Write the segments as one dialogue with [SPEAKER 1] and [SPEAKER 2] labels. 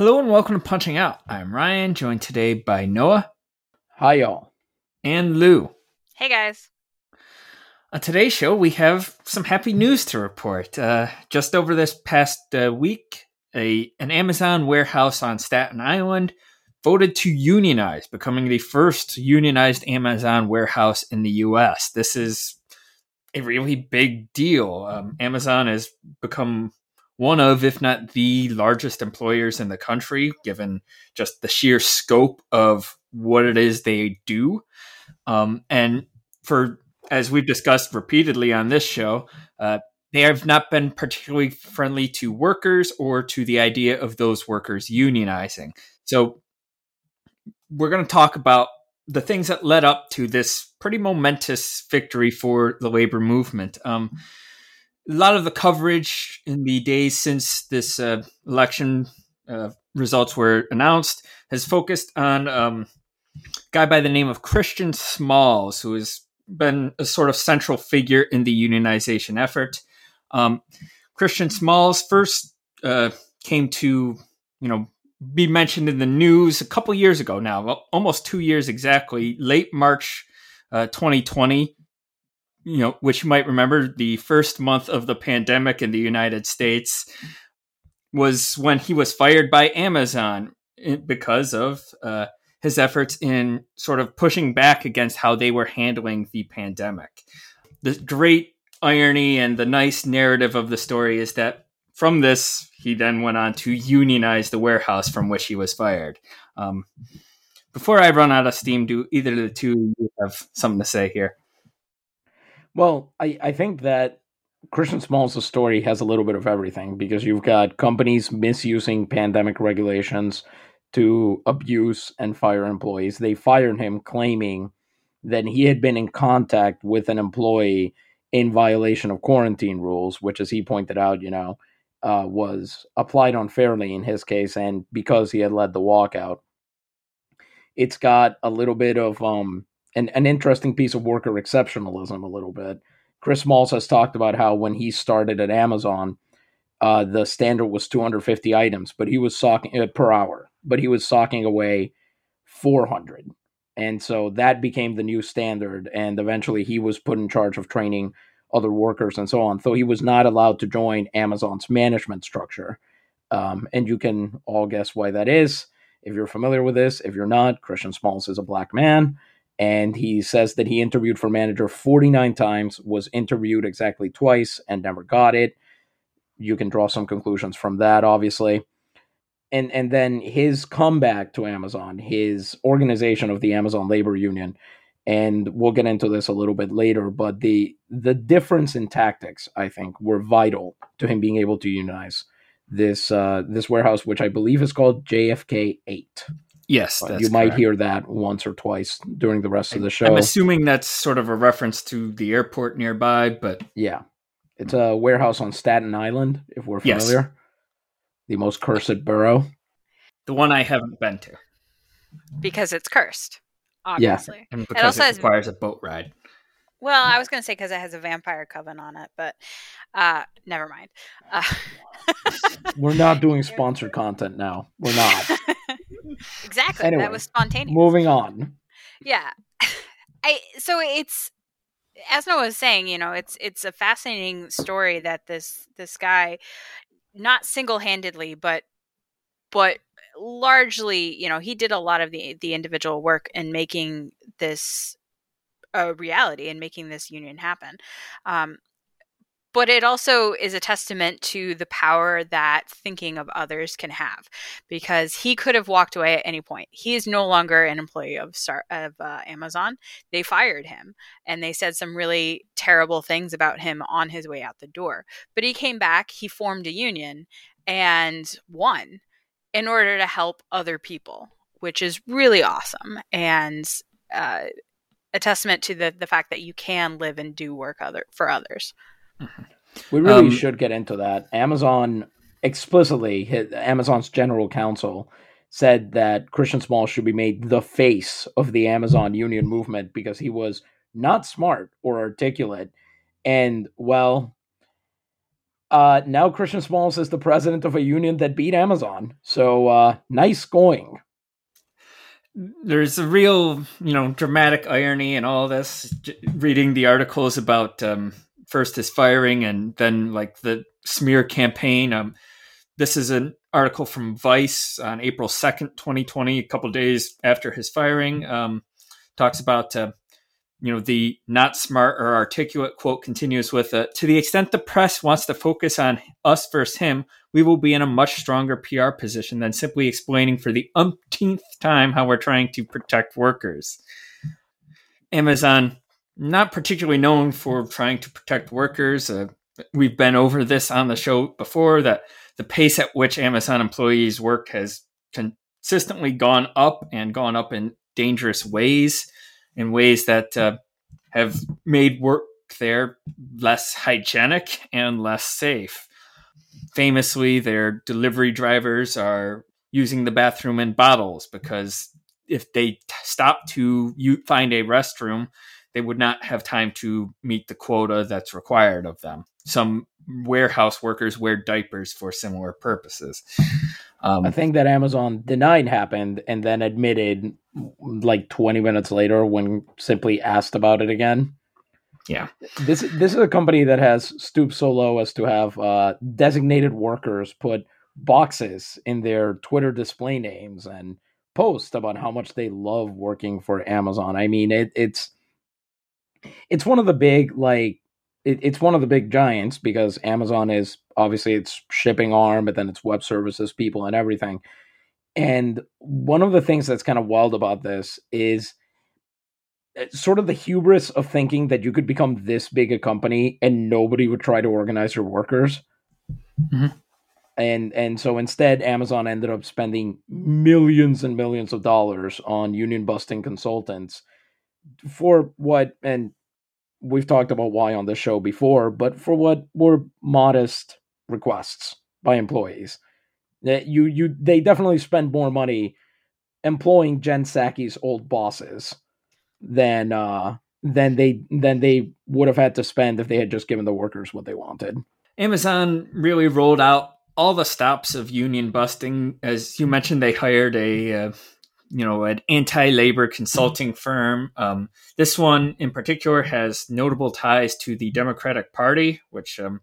[SPEAKER 1] Hello and welcome to Punching Out. I'm Ryan, joined today by Noah
[SPEAKER 2] Hi, y'all.
[SPEAKER 1] and Lou.
[SPEAKER 3] Hey guys.
[SPEAKER 1] On today's show, we have some happy news to report. Uh, just over this past uh, week, a an Amazon warehouse on Staten Island voted to unionize, becoming the first unionized Amazon warehouse in the U.S. This is a really big deal. Um, Amazon has become one of, if not the largest employers in the country, given just the sheer scope of what it is they do. Um, and for, as we've discussed repeatedly on this show, uh, they have not been particularly friendly to workers or to the idea of those workers unionizing. So, we're going to talk about the things that led up to this pretty momentous victory for the labor movement. Um, a lot of the coverage in the days since this uh, election uh, results were announced has focused on um, a guy by the name of Christian Smalls, who has been a sort of central figure in the unionization effort. Um, Christian Smalls first uh, came to, you know, be mentioned in the news a couple years ago now, almost two years exactly, late March uh, 2020 you know, which you might remember, the first month of the pandemic in the United States was when he was fired by Amazon because of uh, his efforts in sort of pushing back against how they were handling the pandemic. The great irony and the nice narrative of the story is that from this, he then went on to unionize the warehouse from which he was fired. Um, before I run out of steam, do either of the two have something to say here?
[SPEAKER 2] Well, I, I think that Christian Smalls' story has a little bit of everything because you've got companies misusing pandemic regulations to abuse and fire employees. They fired him claiming that he had been in contact with an employee in violation of quarantine rules, which, as he pointed out, you know, uh, was applied unfairly in his case, and because he had led the walkout. It's got a little bit of um, an, an interesting piece of worker exceptionalism a little bit. Chris Smalls has talked about how when he started at Amazon, uh, the standard was 250 items, but he was socking uh, per hour, but he was socking away 400. And so that became the new standard. And eventually he was put in charge of training other workers and so on. So he was not allowed to join Amazon's management structure. Um, and you can all guess why that is. If you're familiar with this, if you're not, Christian Smalls is a black man and he says that he interviewed for manager 49 times, was interviewed exactly twice, and never got it. You can draw some conclusions from that, obviously. And and then his comeback to Amazon, his organization of the Amazon Labor Union, and we'll get into this a little bit later, but the the difference in tactics, I think, were vital to him being able to unionize this uh, this warehouse, which I believe is called JFK Eight.
[SPEAKER 1] Yes,
[SPEAKER 2] you might hear that once or twice during the rest of the show.
[SPEAKER 1] I'm assuming that's sort of a reference to the airport nearby, but
[SPEAKER 2] yeah, it's a warehouse on Staten Island. If we're familiar, yes. the most cursed borough,
[SPEAKER 1] the one I haven't been to,
[SPEAKER 3] because it's cursed. Obviously,
[SPEAKER 1] yeah. and because it, also it requires has, a boat ride.
[SPEAKER 3] Well, I was going to say because it has a vampire coven on it, but uh, never mind. Uh,
[SPEAKER 2] We're not doing sponsored content now. We're not.
[SPEAKER 3] exactly. Anyway, that was spontaneous.
[SPEAKER 2] Moving on.
[SPEAKER 3] Yeah. I so it's as Noah was saying, you know, it's it's a fascinating story that this this guy not single-handedly but but largely, you know, he did a lot of the the individual work in making this a reality and making this union happen. Um, but it also is a testament to the power that thinking of others can have because he could have walked away at any point. He is no longer an employee of Star- of uh, amazon. They fired him and they said some really terrible things about him on his way out the door. But he came back he formed a union and won in order to help other people, which is really awesome and uh, a testament to the the fact that you can live and do work other for others.
[SPEAKER 2] Mm-hmm. We really um, should get into that. Amazon explicitly, Amazon's general counsel said that Christian Small should be made the face of the Amazon union movement because he was not smart or articulate. And well, uh, now Christian Smalls is the president of a union that beat Amazon. So uh, nice going.
[SPEAKER 1] There's a real, you know, dramatic irony in all this. Reading the articles about um, first his firing and then like the smear campaign. Um, this is an article from Vice on April 2nd, 2020, a couple days after his firing. Um, talks about, uh, you know, the not smart or articulate quote continues with uh, To the extent the press wants to focus on us versus him, we will be in a much stronger PR position than simply explaining for the umpteenth time how we're trying to protect workers. Amazon not particularly known for trying to protect workers. Uh, we've been over this on the show before that the pace at which Amazon employees work has consistently gone up and gone up in dangerous ways, in ways that uh, have made work there less hygienic and less safe. Famously, their delivery drivers are using the bathroom in bottles because if they t- stop to u- find a restroom, they would not have time to meet the quota that's required of them. Some warehouse workers wear diapers for similar purposes.
[SPEAKER 2] Um, I think that Amazon denied happened and then admitted like 20 minutes later when simply asked about it again.
[SPEAKER 1] Yeah.
[SPEAKER 2] This this is a company that has stooped so low as to have uh, designated workers put boxes in their Twitter display names and post about how much they love working for Amazon. I mean, it, it's it's one of the big like it, it's one of the big giants because Amazon is obviously its shipping arm, but then it's web services people and everything. And one of the things that's kind of wild about this is eh, sort of the hubris of thinking that you could become this big a company and nobody would try to organize your workers. Mm-hmm. And and so instead, Amazon ended up spending millions and millions of dollars on union busting consultants for what and we've talked about why on the show before, but for what were modest requests by employees. You you they definitely spend more money employing Jen Psaki's old bosses than uh than they than they would have had to spend if they had just given the workers what they wanted.
[SPEAKER 1] Amazon really rolled out all the stops of union busting. As you mentioned, they hired a uh, you know an anti-labor consulting firm. Um, this one in particular has notable ties to the Democratic Party, which um,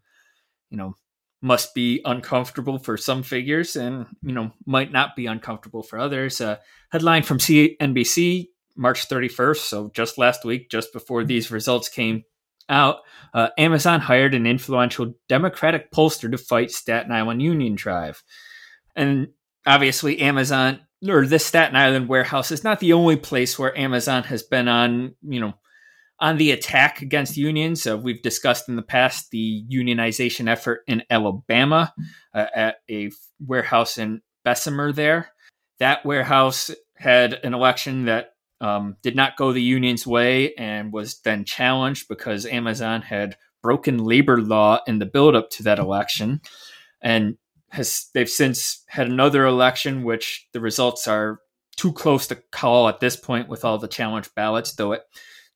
[SPEAKER 1] you know must be uncomfortable for some figures, and you know might not be uncomfortable for others. Uh, headline from CNBC, March 31st, so just last week, just before these results came out, uh, Amazon hired an influential Democratic pollster to fight Staten Island union drive, and obviously Amazon or this Staten Island warehouse is not the only place where Amazon has been on, you know, on the attack against unions. Uh, we've discussed in the past the unionization effort in Alabama uh, at a warehouse in Bessemer there. That warehouse had an election that um, did not go the union's way and was then challenged because Amazon had broken labor law in the buildup to that election. And has they've since had another election, which the results are too close to call at this point with all the challenge ballots, though it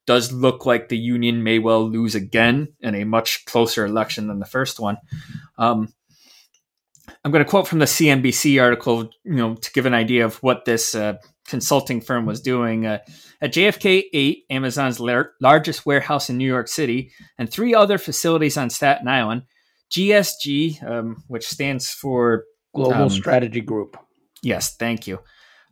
[SPEAKER 1] does look like the union may well lose again in a much closer election than the first one. Um, I'm going to quote from the CNBC article, you know, to give an idea of what this uh, consulting firm was doing. Uh, at JFK 8, Amazon's lar- largest warehouse in New York City, and three other facilities on Staten Island, GSG, um, which stands for
[SPEAKER 2] Global um, Strategy Group.
[SPEAKER 1] Yes, thank you.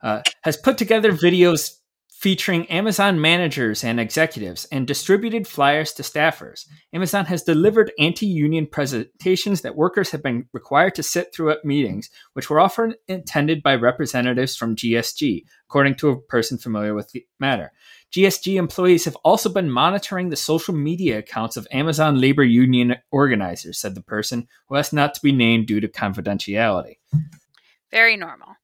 [SPEAKER 1] Uh, has put together videos featuring Amazon managers and executives and distributed flyers to staffers. Amazon has delivered anti union presentations that workers have been required to sit through at meetings, which were often attended by representatives from GSG, according to a person familiar with the matter. GSG employees have also been monitoring the social media accounts of Amazon labor union organizers, said the person who asked not to be named due to confidentiality.
[SPEAKER 3] Very normal.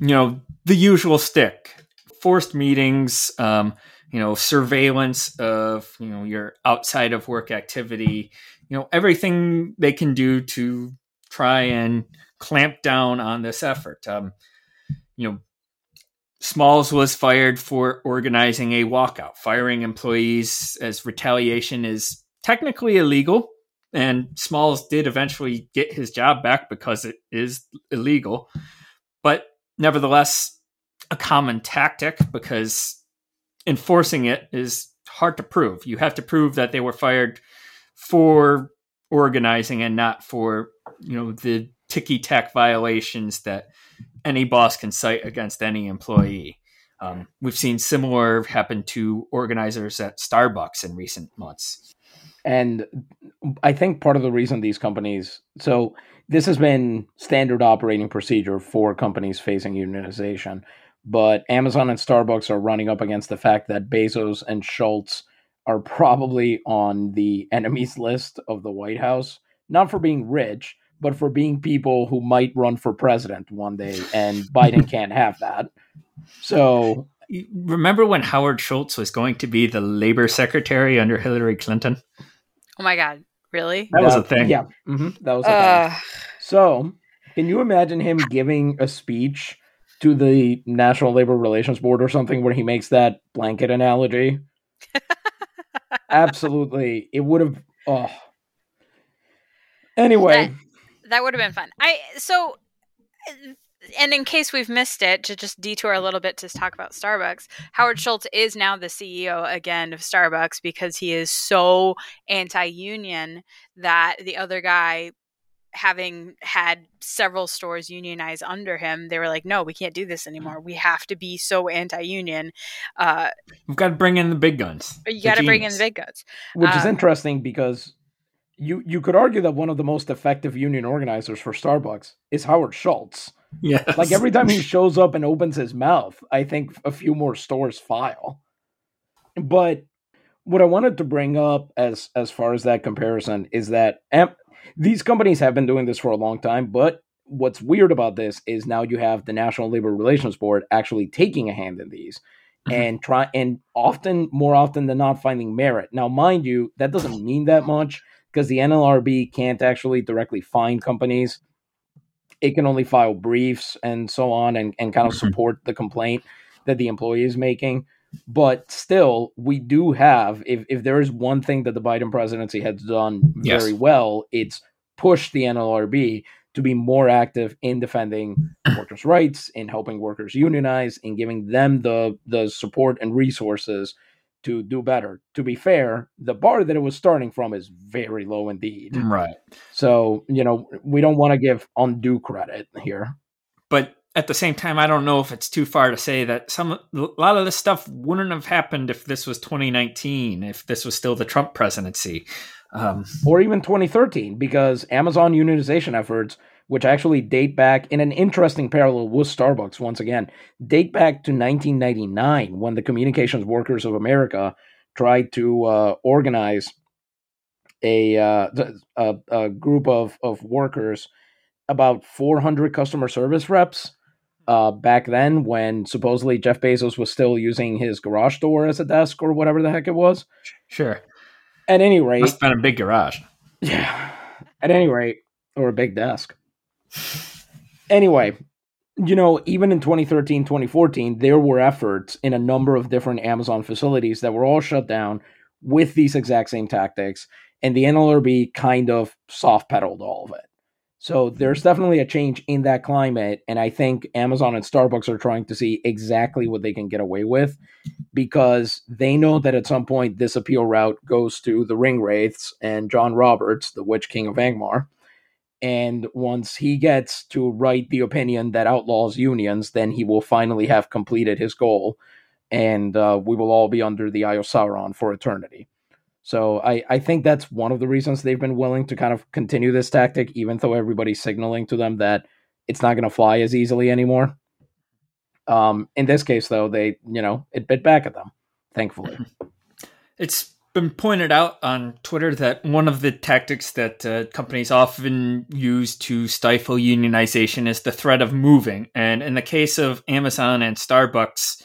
[SPEAKER 1] You know, the usual stick forced meetings, um, you know, surveillance of, you know, your outside of work activity, you know, everything they can do to try and clamp down on this effort. Um, you know, Smalls was fired for organizing a walkout. Firing employees as retaliation is technically illegal, and Smalls did eventually get his job back because it is illegal. But nevertheless, a common tactic because enforcing it is hard to prove. You have to prove that they were fired for organizing and not for, you know, the ticky tack violations that any boss can cite against any employee. Um, we've seen similar happen to organizers at Starbucks in recent months.
[SPEAKER 2] And I think part of the reason these companies, so this has been standard operating procedure for companies facing unionization, but Amazon and Starbucks are running up against the fact that Bezos and Schultz are probably on the enemies list of the White House, not for being rich, but for being people who might run for president one day, and Biden can't have that. So
[SPEAKER 1] remember when Howard Schultz was going to be the labor secretary under Hillary Clinton?
[SPEAKER 3] Oh my God, really?
[SPEAKER 1] That, that was a thing.
[SPEAKER 2] Yeah, mm-hmm, that was a uh, thing. So can you imagine him giving a speech to the National Labor Relations Board or something where he makes that blanket analogy? Absolutely, it would have. Oh. Anyway,
[SPEAKER 3] that would have been fun. I so and in case we've missed it, to just detour a little bit to talk about Starbucks, Howard Schultz is now the CEO again of Starbucks because he is so anti union that the other guy, having had several stores unionize under him, they were like, no, we can't do this anymore. We have to be so anti union. Uh,
[SPEAKER 1] We've got to bring in the big guns.
[SPEAKER 3] You got to bring in the big guns.
[SPEAKER 2] Which um, is interesting because you you could argue that one of the most effective union organizers for Starbucks is Howard Schultz.
[SPEAKER 1] Yeah.
[SPEAKER 2] Like every time he shows up and opens his mouth, I think a few more stores file. But what I wanted to bring up as as far as that comparison is that these companies have been doing this for a long time, but what's weird about this is now you have the National Labor Relations Board actually taking a hand in these mm-hmm. and try and often more often than not finding merit. Now, mind you, that doesn't mean that much because the NLRB can't actually directly fine companies. It can only file briefs and so on and, and kind of mm-hmm. support the complaint that the employee is making. But still, we do have, if, if there is one thing that the Biden presidency has done yes. very well, it's push the NLRB to be more active in defending workers' rights, in helping workers unionize, in giving them the the support and resources to do better. To be fair, the bar that it was starting from is very low indeed.
[SPEAKER 1] Right.
[SPEAKER 2] So, you know, we don't want to give undue credit here.
[SPEAKER 1] But at the same time, I don't know if it's too far to say that some a lot of this stuff wouldn't have happened if this was 2019, if this was still the Trump presidency.
[SPEAKER 2] Um, or even 2013, because Amazon unionization efforts which actually date back in an interesting parallel with Starbucks once again, date back to 1999 when the Communications Workers of America tried to uh, organize a, uh, a, a group of, of workers, about 400 customer service reps. Uh, back then, when supposedly Jeff Bezos was still using his garage door as a desk or whatever the heck it was.
[SPEAKER 1] Sure.
[SPEAKER 2] At any rate,
[SPEAKER 1] must have been a big garage.
[SPEAKER 2] Yeah. At any rate, or a big desk. Anyway, you know, even in 2013, 2014, there were efforts in a number of different Amazon facilities that were all shut down with these exact same tactics, and the NLRB kind of soft pedaled all of it. So there's definitely a change in that climate, and I think Amazon and Starbucks are trying to see exactly what they can get away with because they know that at some point this appeal route goes to the ring wraiths and John Roberts, the Witch King of Angmar and once he gets to write the opinion that outlaws unions, then he will finally have completed his goal, and uh, we will all be under the Eye of Sauron for eternity. So I, I think that's one of the reasons they've been willing to kind of continue this tactic, even though everybody's signaling to them that it's not going to fly as easily anymore. Um, in this case, though, they you know it bit back at them. Thankfully,
[SPEAKER 1] it's been pointed out on Twitter that one of the tactics that uh, companies often use to stifle unionization is the threat of moving. And in the case of Amazon and Starbucks,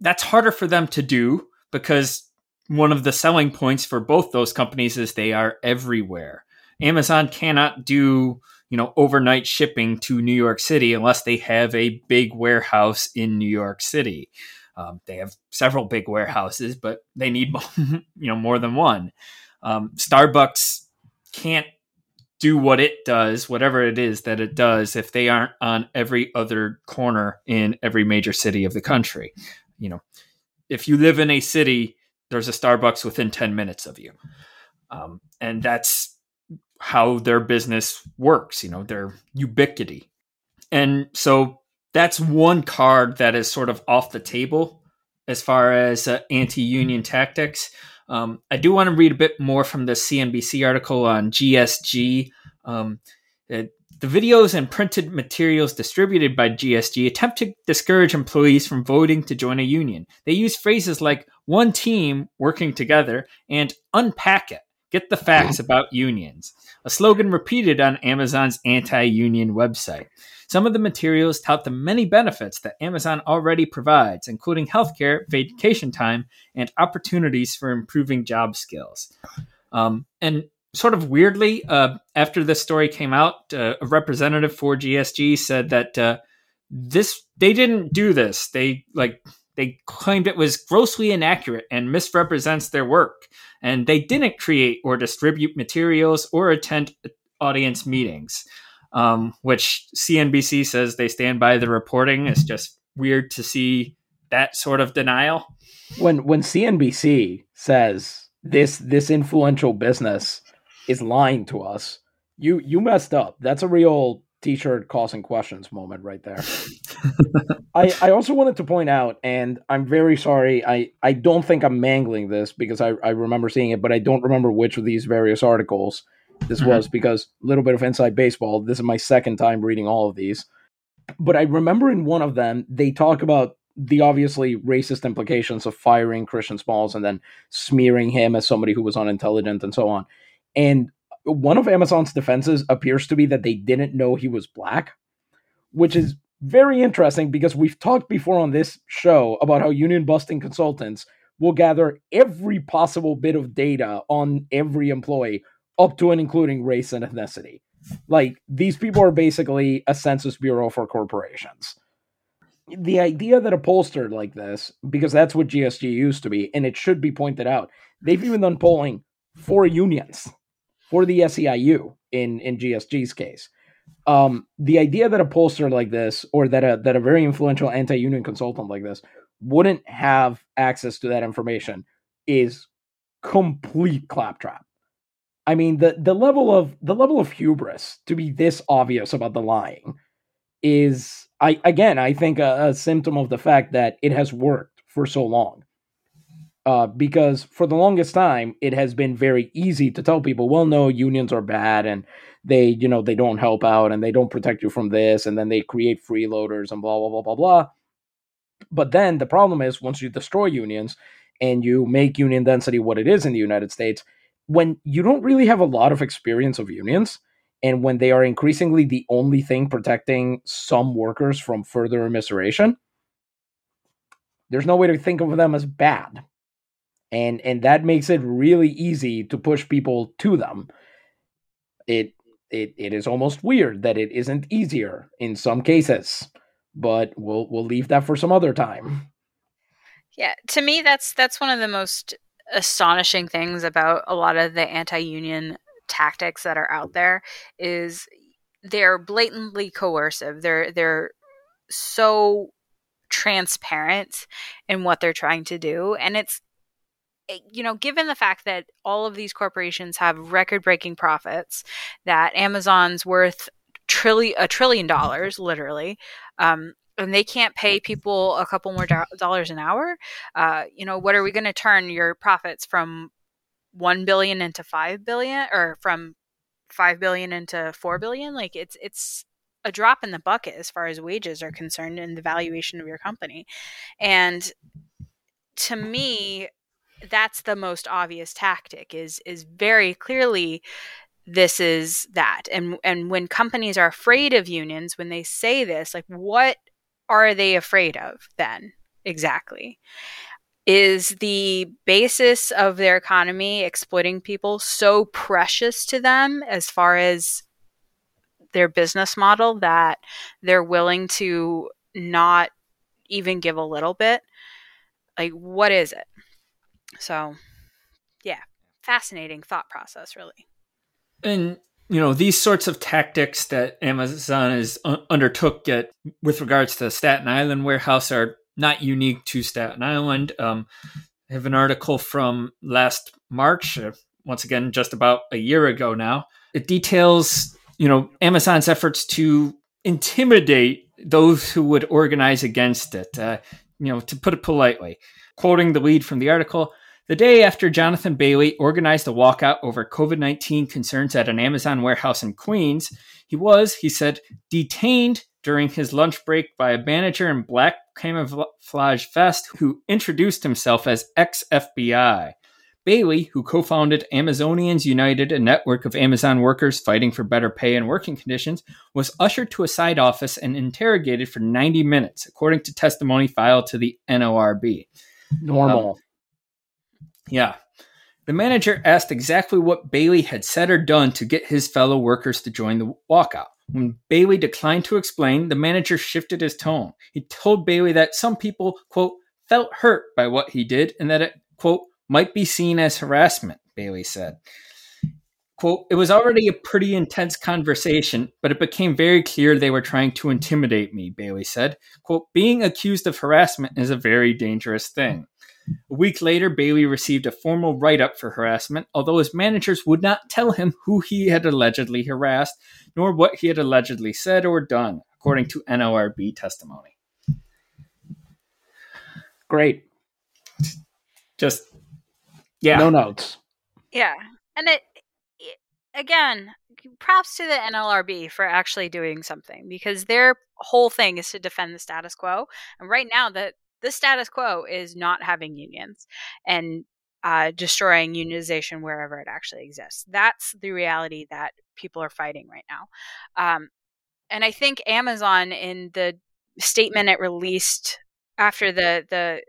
[SPEAKER 1] that's harder for them to do because one of the selling points for both those companies is they are everywhere. Amazon cannot do, you know, overnight shipping to New York City unless they have a big warehouse in New York City. Um, they have several big warehouses, but they need you know more than one. Um, Starbucks can't do what it does, whatever it is that it does, if they aren't on every other corner in every major city of the country. You know, if you live in a city, there's a Starbucks within ten minutes of you, um, and that's how their business works. You know, their ubiquity, and so that's one card that is sort of off the table as far as uh, anti-union tactics. Um, I do want to read a bit more from the CNBC article on GSG. Um, it, the videos and printed materials distributed by GSG attempt to discourage employees from voting to join a union. They use phrases like one team working together and unpack it. Get the facts about unions, a slogan repeated on Amazon's anti union website. Some of the materials tout the many benefits that Amazon already provides, including healthcare, vacation time, and opportunities for improving job skills. Um, and sort of weirdly, uh, after this story came out, uh, a representative for GSG said that uh, this they didn't do this. They like they claimed it was grossly inaccurate and misrepresents their work, and they didn't create or distribute materials or attend audience meetings um, which CNBC says they stand by the reporting. It's just weird to see that sort of denial.
[SPEAKER 2] When when CNBC says this this influential business is lying to us, you you messed up. That's a real t-shirt causing questions moment right there. I, I also wanted to point out, and I'm very sorry, I, I don't think I'm mangling this because I, I remember seeing it, but I don't remember which of these various articles this mm-hmm. was because a little bit of inside baseball. This is my second time reading all of these. But I remember in one of them, they talk about the obviously racist implications of firing Christian Smalls and then smearing him as somebody who was unintelligent and so on. And one of Amazon's defenses appears to be that they didn't know he was black, which is very interesting because we've talked before on this show about how union busting consultants will gather every possible bit of data on every employee up to and including race and ethnicity. Like these people are basically a census bureau for corporations. The idea that a pollster like this, because that's what GSG used to be, and it should be pointed out, they've even done polling for unions, for the SEIU in in GSG's case. Um, the idea that a pollster like this, or that a that a very influential anti-union consultant like this, wouldn't have access to that information is complete claptrap. I mean the the level of the level of hubris to be this obvious about the lying is I again I think a, a symptom of the fact that it has worked for so long. Uh, because for the longest time it has been very easy to tell people, well, no, unions are bad and they, you know, they don't help out and they don't protect you from this, and then they create freeloaders and blah blah blah blah blah. But then the problem is once you destroy unions and you make union density what it is in the United States, when you don't really have a lot of experience of unions and when they are increasingly the only thing protecting some workers from further immiseration there's no way to think of them as bad. And and that makes it really easy to push people to them. It it it is almost weird that it isn't easier in some cases but we'll we'll leave that for some other time.
[SPEAKER 3] Yeah to me that's that's one of the most astonishing things about a lot of the anti-union tactics that are out there is they're blatantly coercive. They're they're so transparent in what they're trying to do and it's eh, you know given the fact that all of these corporations have record breaking profits that amazon's worth trillion a trillion dollars literally um, and they can't pay people a couple more do- dollars an hour, uh, you know, what are we going to turn your profits from 1 billion into 5 billion or from 5 billion into 4 billion? Like it's, it's, a drop in the bucket as far as wages are concerned and the valuation of your company. And to me, that's the most obvious tactic is is very clearly this is that. And and when companies are afraid of unions, when they say this, like what are they afraid of then exactly? Is the basis of their economy exploiting people so precious to them as far as their business model that they're willing to not even give a little bit? Like, what is it? So, yeah, fascinating thought process, really.
[SPEAKER 1] And you know these sorts of tactics that Amazon has undertook at, with regards to Staten Island warehouse are not unique to Staten Island. Um, I have an article from last March, uh, once again, just about a year ago now. It details you know Amazon's efforts to intimidate those who would organize against it. Uh, you know, to put it politely, quoting the lead from the article. The day after Jonathan Bailey organized a walkout over COVID 19 concerns at an Amazon warehouse in Queens, he was, he said, detained during his lunch break by a manager in black camouflage vest who introduced himself as ex FBI. Bailey, who co founded Amazonians United, a network of Amazon workers fighting for better pay and working conditions, was ushered to a side office and interrogated for 90 minutes, according to testimony filed to the NLRB.
[SPEAKER 2] Normal. Um,
[SPEAKER 1] yeah. The manager asked exactly what Bailey had said or done to get his fellow workers to join the walkout. When Bailey declined to explain, the manager shifted his tone. He told Bailey that some people, quote, felt hurt by what he did and that it, quote, might be seen as harassment, Bailey said. Quote, it was already a pretty intense conversation, but it became very clear they were trying to intimidate me, Bailey said. Quote, being accused of harassment is a very dangerous thing. A week later, Bailey received a formal write up for harassment, although his managers would not tell him who he had allegedly harassed, nor what he had allegedly said or done, according to NLRB testimony.
[SPEAKER 2] Great.
[SPEAKER 1] Just, yeah.
[SPEAKER 2] No notes.
[SPEAKER 3] Yeah. And it, it again, props to the NLRB for actually doing something because their whole thing is to defend the status quo. And right now, that the status quo is not having unions and uh, destroying unionization wherever it actually exists. That's the reality that people are fighting right now. Um, and I think Amazon, in the statement it released after the the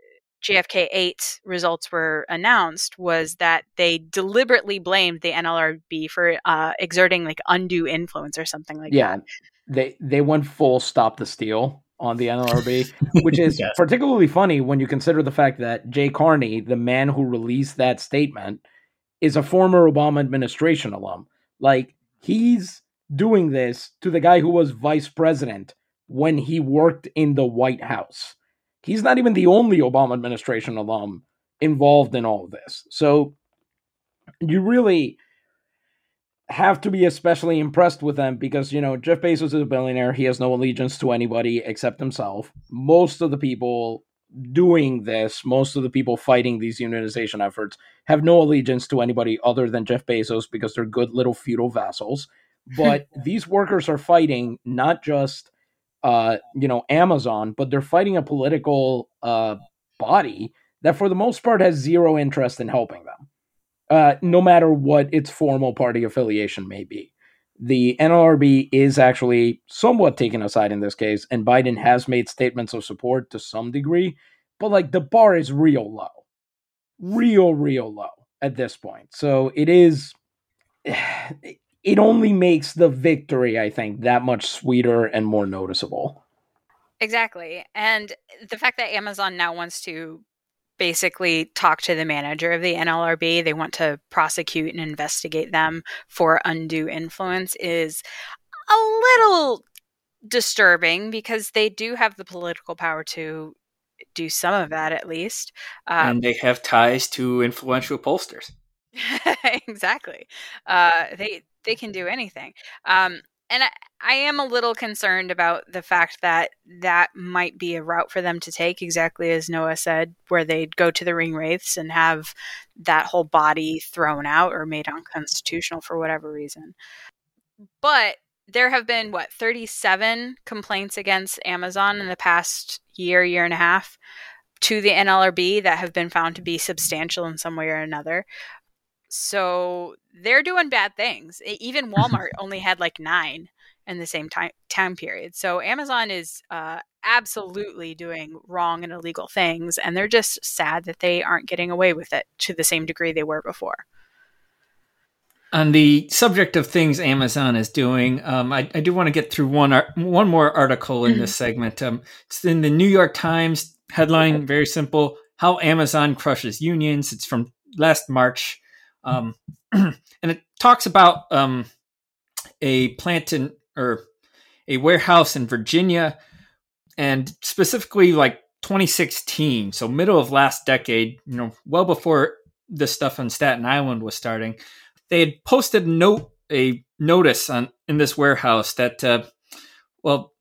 [SPEAKER 3] JFK 8 results were announced was that they deliberately blamed the NLRB for uh, exerting like undue influence or something like
[SPEAKER 2] yeah,
[SPEAKER 3] that.
[SPEAKER 2] Yeah, they they went full stop the steal on the NLRB, which is yes. particularly funny when you consider the fact that Jay Carney, the man who released that statement, is a former Obama administration alum. Like he's doing this to the guy who was vice president when he worked in the White House. He's not even the only Obama administration alum involved in all of this. So you really have to be especially impressed with them because you know Jeff Bezos is a billionaire. He has no allegiance to anybody except himself. Most of the people doing this, most of the people fighting these unionization efforts, have no allegiance to anybody other than Jeff Bezos because they're good little feudal vassals. But these workers are fighting not just uh, you know Amazon, but they're fighting a political uh, body that, for the most part, has zero interest in helping them uh, no matter what its formal party affiliation may be. The NLRB is actually somewhat taken aside in this case, and Biden has made statements of support to some degree, but like the bar is real low. Real, real low at this point. So it is. It only makes the victory, I think, that much sweeter and more noticeable.
[SPEAKER 3] Exactly. And the fact that Amazon now wants to basically talk to the manager of the NLRB. They want to prosecute and investigate them for undue influence is a little disturbing because they do have the political power to do some of that at least.
[SPEAKER 1] Um, and they have ties to influential pollsters.
[SPEAKER 3] exactly. Uh, they they can do anything. Um, and I, I, am a little concerned about the fact that that might be a route for them to take, exactly as Noah said, where they'd go to the ring wraiths and have that whole body thrown out or made unconstitutional for whatever reason. But there have been what 37 complaints against Amazon in the past year, year and a half to the NLRB that have been found to be substantial in some way or another. So they're doing bad things. Even Walmart only had like nine in the same time time period. So Amazon is uh, absolutely doing wrong and illegal things, and they're just sad that they aren't getting away with it to the same degree they were before.
[SPEAKER 1] On the subject of things Amazon is doing, um, I, I, do want to get through one one more article in this mm-hmm. segment. Um, it's in the New York Times headline, very simple: How Amazon crushes unions. It's from last March, um, and it talks about um, a plant in or a warehouse in Virginia, and specifically like 2016, so middle of last decade, you know, well before the stuff on Staten Island was starting, they had posted note a notice on in this warehouse that uh, well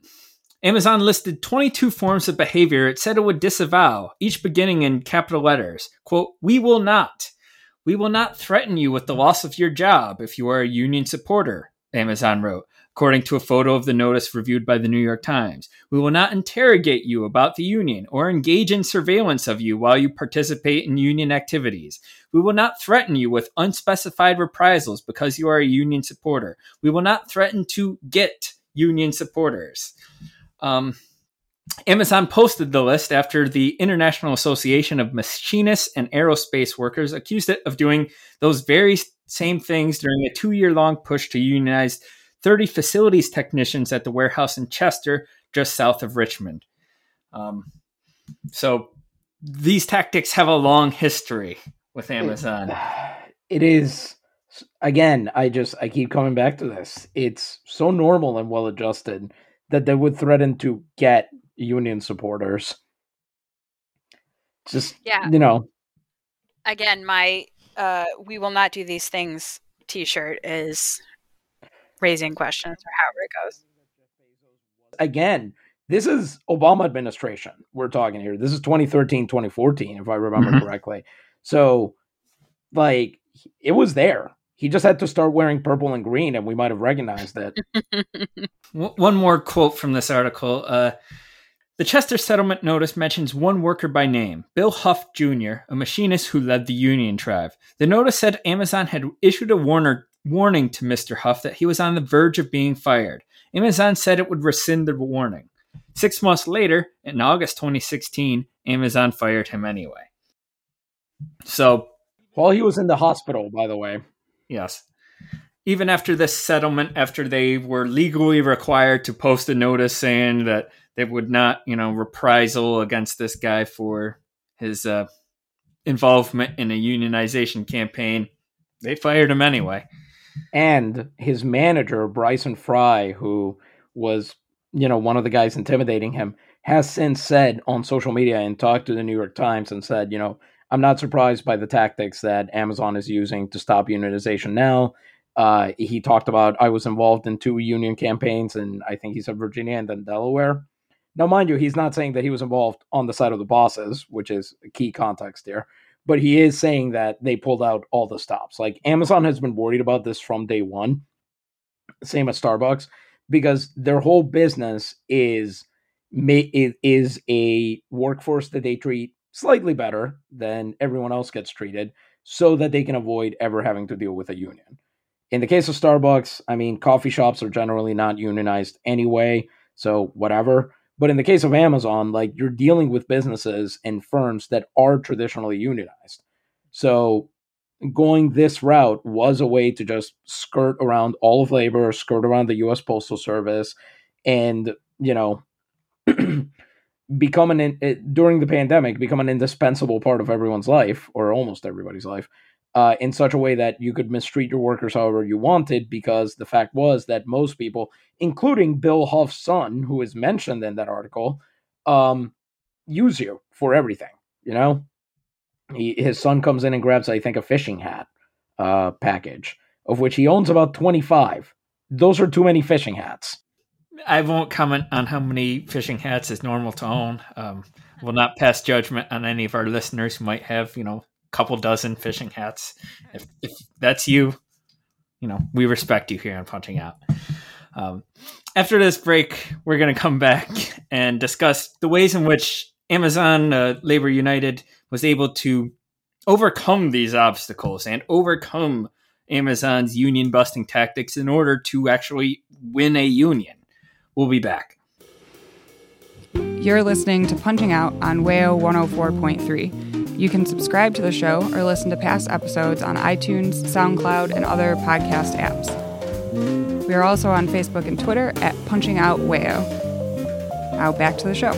[SPEAKER 1] Amazon listed 22 forms of behavior it said it would disavow, each beginning in capital letters. Quote, We will not. We will not threaten you with the loss of your job if you are a union supporter, Amazon wrote according to a photo of the notice reviewed by the New York Times. We will not interrogate you about the union or engage in surveillance of you while you participate in union activities. We will not threaten you with unspecified reprisals because you are a union supporter. We will not threaten to get union supporters. Um, Amazon posted the list after the International Association of Machinists and Aerospace Workers accused it of doing those very same things during a two year long push to unionize 30 facilities technicians at the warehouse in Chester, just south of Richmond. Um, so these tactics have a long history with Amazon.
[SPEAKER 2] It, it is again, I just I keep coming back to this. It's so normal and well adjusted that they would threaten to get union supporters. Just yeah, you know.
[SPEAKER 3] Again, my uh, "We will not do these things" T-shirt is raising questions or however it goes.
[SPEAKER 2] Again, this is Obama administration we're talking here. This is 2013, 2014, if I remember mm-hmm. correctly. So, like, it was there. He just had to start wearing purple and green, and we might have recognized it.
[SPEAKER 1] one more quote from this article. Uh, the Chester settlement notice mentions one worker by name, Bill Huff Jr., a machinist who led the Union Tribe. The notice said Amazon had issued a warner, warning to Mr. Huff that he was on the verge of being fired. Amazon said it would rescind the warning. Six months later, in August 2016, Amazon fired him anyway. So.
[SPEAKER 2] While he was in the hospital, by the way.
[SPEAKER 1] Yes. Even after this settlement, after they were legally required to post a notice saying that they would not, you know, reprisal against this guy for his uh, involvement in a unionization campaign, they fired him anyway
[SPEAKER 2] and his manager Bryson Fry, who was you know one of the guys intimidating him, has since said on social media and talked to the New York Times and said, you know, I'm not surprised by the tactics that Amazon is using to stop unionization now. Uh, he talked about I was involved in two union campaigns, and I think he said Virginia and then Delaware. Now, mind you, he's not saying that he was involved on the side of the bosses, which is a key context here but he is saying that they pulled out all the stops. Like Amazon has been worried about this from day one, same as Starbucks, because their whole business is is a workforce that they treat slightly better than everyone else gets treated, so that they can avoid ever having to deal with a union. In the case of Starbucks, I mean, coffee shops are generally not unionized anyway, so whatever. But in the case of Amazon, like you're dealing with businesses and firms that are traditionally unionized. So going this route was a way to just skirt around all of labor, skirt around the US Postal Service, and, you know, become an, during the pandemic, become an indispensable part of everyone's life, or almost everybody's life, uh, in such a way that you could mistreat your workers however you wanted, because the fact was that most people, including Bill Huff's son, who is mentioned in that article, um, use you for everything. You know, he, his son comes in and grabs, I think, a fishing hat uh, package, of which he owns about 25. Those are too many fishing hats.
[SPEAKER 1] I won't comment on how many fishing hats is normal to own. Um, will not pass judgment on any of our listeners who might have, you know, couple dozen fishing hats. If, if that's you, you know, we respect you here on Punching Out. Um, after this break, we're going to come back and discuss the ways in which Amazon uh, Labor United was able to overcome these obstacles and overcome Amazon's union busting tactics in order to actually win a union. We'll be back.
[SPEAKER 4] You're listening to Punching Out on WAYO 104.3. You can subscribe to the show or listen to past episodes on iTunes, SoundCloud, and other podcast apps. We are also on Facebook and Twitter at Punching Out WAYO. Now back to the show.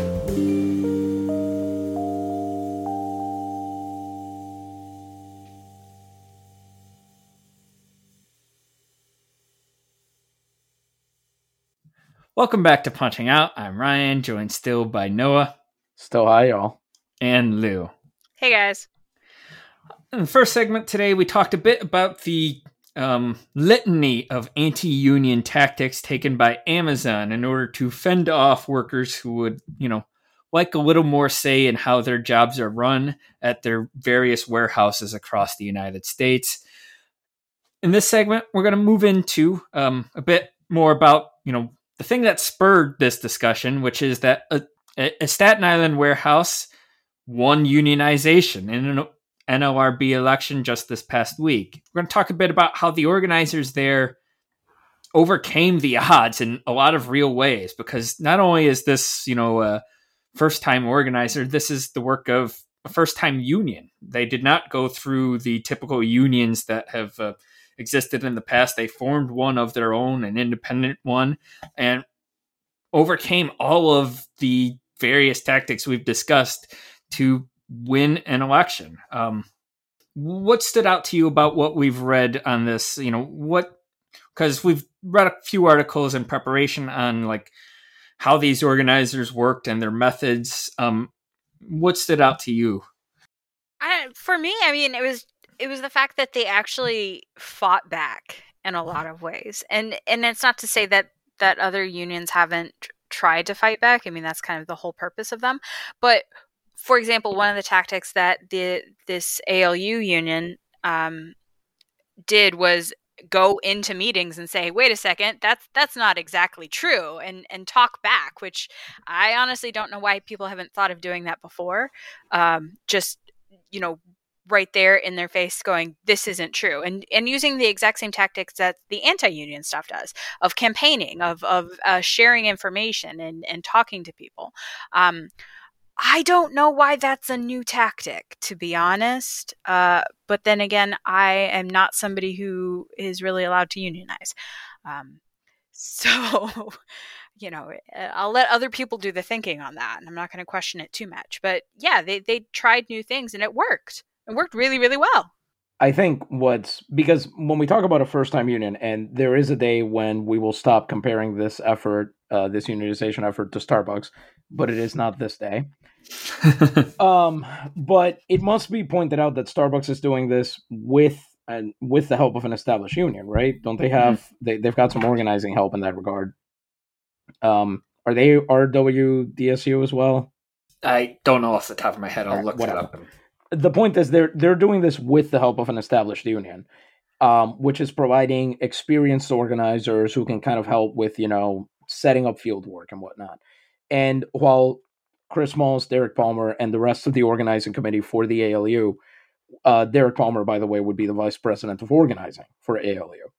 [SPEAKER 1] Welcome back to Punching Out. I'm Ryan, joined still by Noah.
[SPEAKER 2] Still hi, y'all.
[SPEAKER 1] And Lou.
[SPEAKER 3] Hey, guys.
[SPEAKER 1] In the first segment today, we talked a bit about the um, litany of anti union tactics taken by Amazon in order to fend off workers who would, you know, like a little more say in how their jobs are run at their various warehouses across the United States. In this segment, we're going to move into um, a bit more about, you know, the thing that spurred this discussion, which is that a, a Staten Island warehouse won unionization in an NLRB election just this past week. We're going to talk a bit about how the organizers there overcame the odds in a lot of real ways because not only is this, you know, a first time organizer, this is the work of a first time union. They did not go through the typical unions that have uh, existed in the past. They formed one of their own, an independent one, and overcame all of the various tactics we've discussed to win an election. Um, what stood out to you about what we've read on this? You know, what because we've read a few articles in preparation on like how these organizers worked and their methods. Um, what stood out to you?
[SPEAKER 3] I, for me, I mean, it was it was the fact that they actually fought back in a lot of ways and and it's not to say that that other unions haven't tried to fight back i mean that's kind of the whole purpose of them but for example one of the tactics that the this alu union um, did was go into meetings and say wait a second that's that's not exactly true and and talk back which i honestly don't know why people haven't thought of doing that before. Um, just you know right there in their face going this isn't true and and using the exact same tactics that the anti-union stuff does of campaigning of of uh, sharing information and and talking to people. Um, I don't know why that's a new tactic, to be honest. Uh, but then again, I am not somebody who is really allowed to unionize. Um, so, you know, eh, I'll let other people do the thinking on that, and I'm not going to question it too much. But yeah, they they tried new things and it worked. It worked really, really well.
[SPEAKER 2] I think what's because when we talk about a first time union, and there is a day when we will stop comparing this effort, uh, this unionization effort to Starbucks, but it is not this day. um, but it must be pointed out that Starbucks is doing this with and with the help of an established union, right? Don't they have mm-hmm. they they've got some organizing help in that regard? Um, are they RWDSU as well?
[SPEAKER 1] I don't know off the top of my head. I'll right, look whatever. it up
[SPEAKER 2] the point is they're they're doing this with the help of an established union, um, which is providing experienced organizers who can kind of help with you know setting up field work and whatnot. And while Chris Smalls, Derek Palmer, and the rest of the organizing committee for the ALU, uh, Derek Palmer, by the way, would be the vice president of organizing for ALU.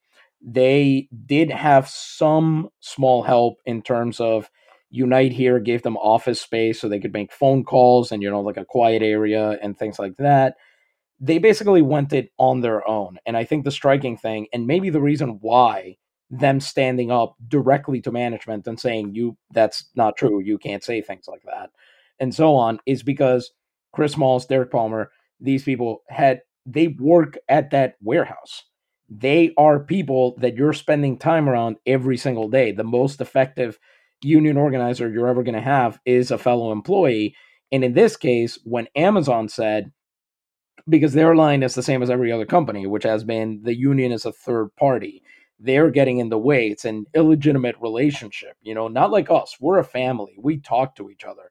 [SPEAKER 2] They did have some small help in terms of Unite here gave them office space so they could make phone calls and, you know, like a quiet area and things like that. They basically went it on their own. And I think the striking thing, and maybe the reason why them standing up directly to management and saying, you, that's not true, you can't say things like that, and so on, is because Chris Smalls, Derek Palmer, these people had, they work at that warehouse they are people that you're spending time around every single day. The most effective union organizer you're ever going to have is a fellow employee. And in this case, when Amazon said, because their line is the same as every other company, which has been the union is a third party, they're getting in the way. It's an illegitimate relationship. You know, not like us. We're a family. We talk to each other.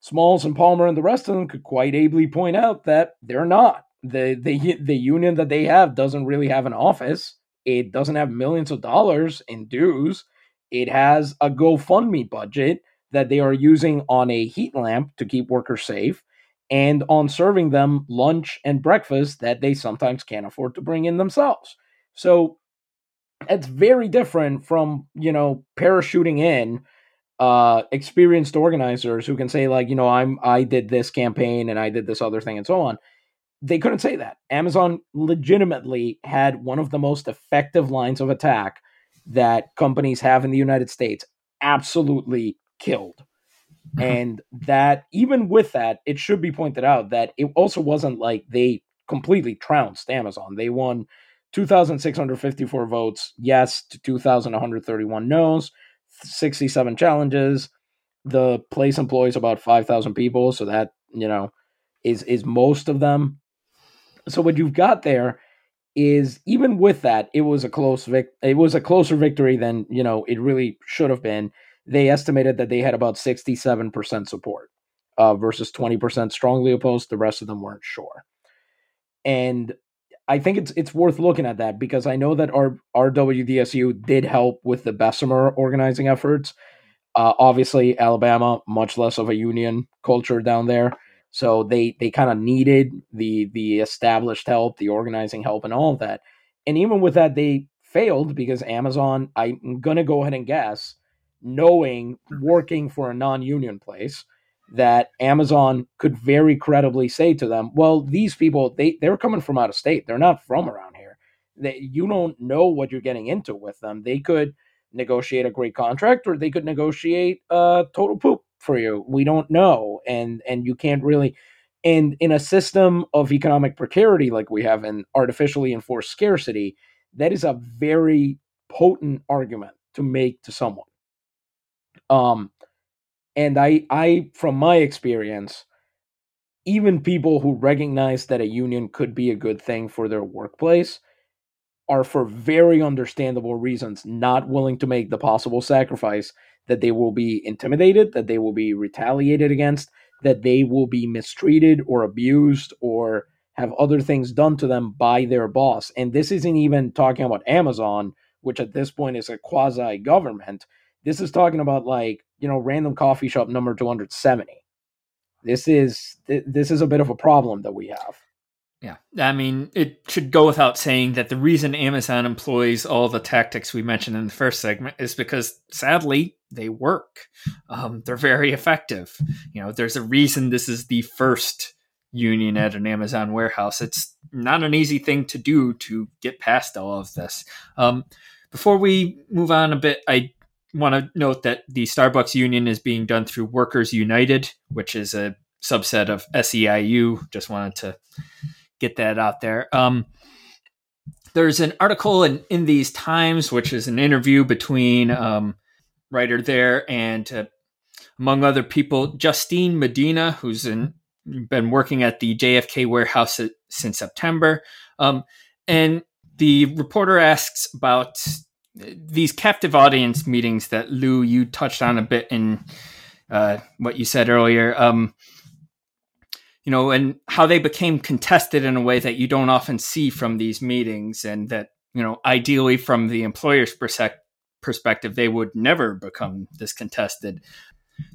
[SPEAKER 2] Smalls and Palmer and the rest of them could quite ably point out that they're not. The, the, the union that they have doesn't really have an office It doesn't have millions of dollars in dues. It has a GoFundMe budget that they are using on a heat lamp to keep workers safe and on serving them lunch and breakfast that they sometimes can't afford to bring in themselves. So it's very different from, you know, parachuting in uh experienced organizers who can say like, you know, I'm I did this campaign and I did this other thing and so on. They couldn't say that. Amazon legitimately had one of the most effective lines of attack that companies have in the United States absolutely killed. And that, even with that, it should be pointed out that it also wasn't like they completely trounced Amazon. They won 2,654 votes, yes, to 2,131 no's, 67 challenges. The place employs about 5,000 people, so that, you know, is is most of them. So what you've got there is even with that, it was a close vic- it was a closer victory than, you know, it really should have been they estimated that they had about 67% support uh, versus 20% strongly opposed. The rest of them weren't sure. And I think it's it's worth looking at that because I know that our RWDSU did help with the Bessemer organizing efforts. Uh, obviously, Alabama much less of a union culture down there, so they they kind of needed the the established help, the organizing help, and all of that. And even with that, they failed because Amazon. I'm gonna go ahead and guess knowing working for a non-union place that Amazon could very credibly say to them, "Well, these people they they're coming from out of state. They're not from around here. They, you don't know what you're getting into with them. They could negotiate a great contract or they could negotiate a total poop for you. We don't know, and and you can't really." And in a system of economic precarity like we have in artificially enforced scarcity, that is a very potent argument to make to someone. Um, and I, I, from my experience, even people who recognize that a union could be a good thing for their workplace are, for very understandable reasons, not willing to make the possible sacrifice that they will be intimidated, that they will be retaliated against, that they will be mistreated or abused or have other things done to them by their boss. And this isn't even talking about Amazon, which at this point is a quasi government. This is talking about like, you know, random coffee shop number 270. This is this is a bit of a problem that we have.
[SPEAKER 1] Yeah. I mean, it should go without saying that the reason Amazon employs all the tactics we mentioned in the first segment is because sadly they work. Um, they're very effective. You know, there's a reason this is the first union at an Amazon warehouse. It's not an easy thing to do to get past all of this. Um, before we move on a bit, I want to note that the Starbucks union is being done through Workers United, which is a subset of SEIU. Just wanted to get that out there. Um, there's an article in, in these Times, which is an interview between um, writer there and, uh, among other people, Justine Medina, who's in, been working at the JFK warehouse since September. Um, and the reporter asks about these captive audience meetings that Lou you touched on a bit in uh, what you said earlier. Um, you know, and how they became contested in a way that you don't often see from these meetings, and that you know, ideally from the employer's perspective, they would never become this contested.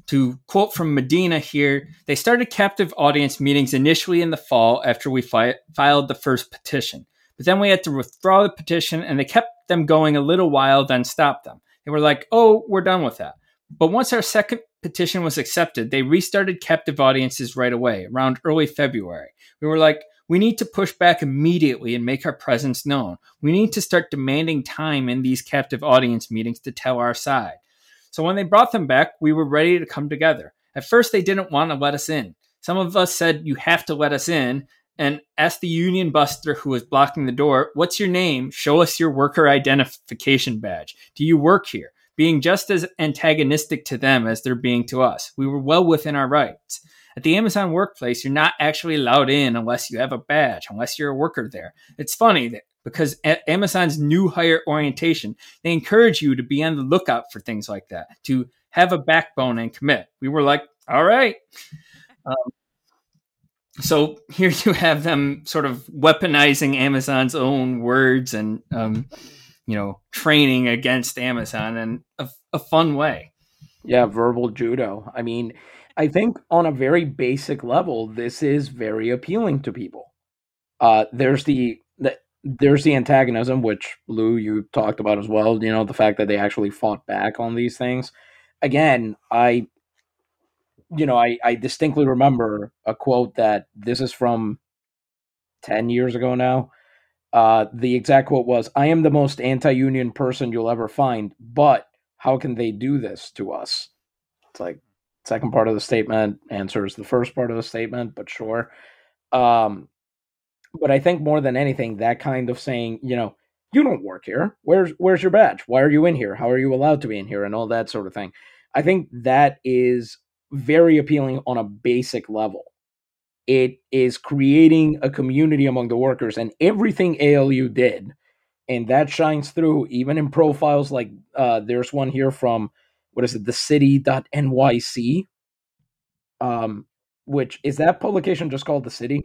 [SPEAKER 1] To quote from Medina here, they started captive audience meetings initially in the fall after we fi- filed the first petition. But then we had to withdraw the petition and they kept them going a little while, then stopped them. They were like, oh, we're done with that. But once our second petition was accepted, they restarted captive audiences right away, around early February. We were like, we need to push back immediately and make our presence known. We need to start demanding time in these captive audience meetings to tell our side. So when they brought them back, we were ready to come together. At first, they didn't want to let us in. Some of us said, You have to let us in and asked the union buster who was blocking the door, What's your name? Show us your worker identification badge. Do you work here? Being just as antagonistic to them as they're being to us. We were well within our rights. At the Amazon workplace, you're not actually allowed in unless you have a badge, unless you're a worker there. It's funny that because Amazon's new hire orientation, they encourage you to be on the lookout for things like that, to have a backbone and commit. We were like, all right. Um, so here you have them sort of weaponizing Amazon's own words and um, you know, training against Amazon in a, a fun way.
[SPEAKER 2] Yeah, verbal judo. I mean, I think on a very basic level, this is very appealing to people. Uh, there's the, the there's the antagonism, which Lou you talked about as well. You know, the fact that they actually fought back on these things. Again, I, you know, I I distinctly remember a quote that this is from ten years ago now. Uh, the exact quote was, "I am the most anti-union person you'll ever find, but how can they do this to us?" It's like second part of the statement answers the first part of the statement, but sure. Um, but I think more than anything, that kind of saying, you know, you don't work here. Where's where's your badge? Why are you in here? How are you allowed to be in here? And all that sort of thing. I think that is very appealing on a basic level. It is creating a community among the workers, and everything ALU did, and that shines through even in profiles like uh, there's one here from what is it, the city.nyc. Um, which is that publication just called the city?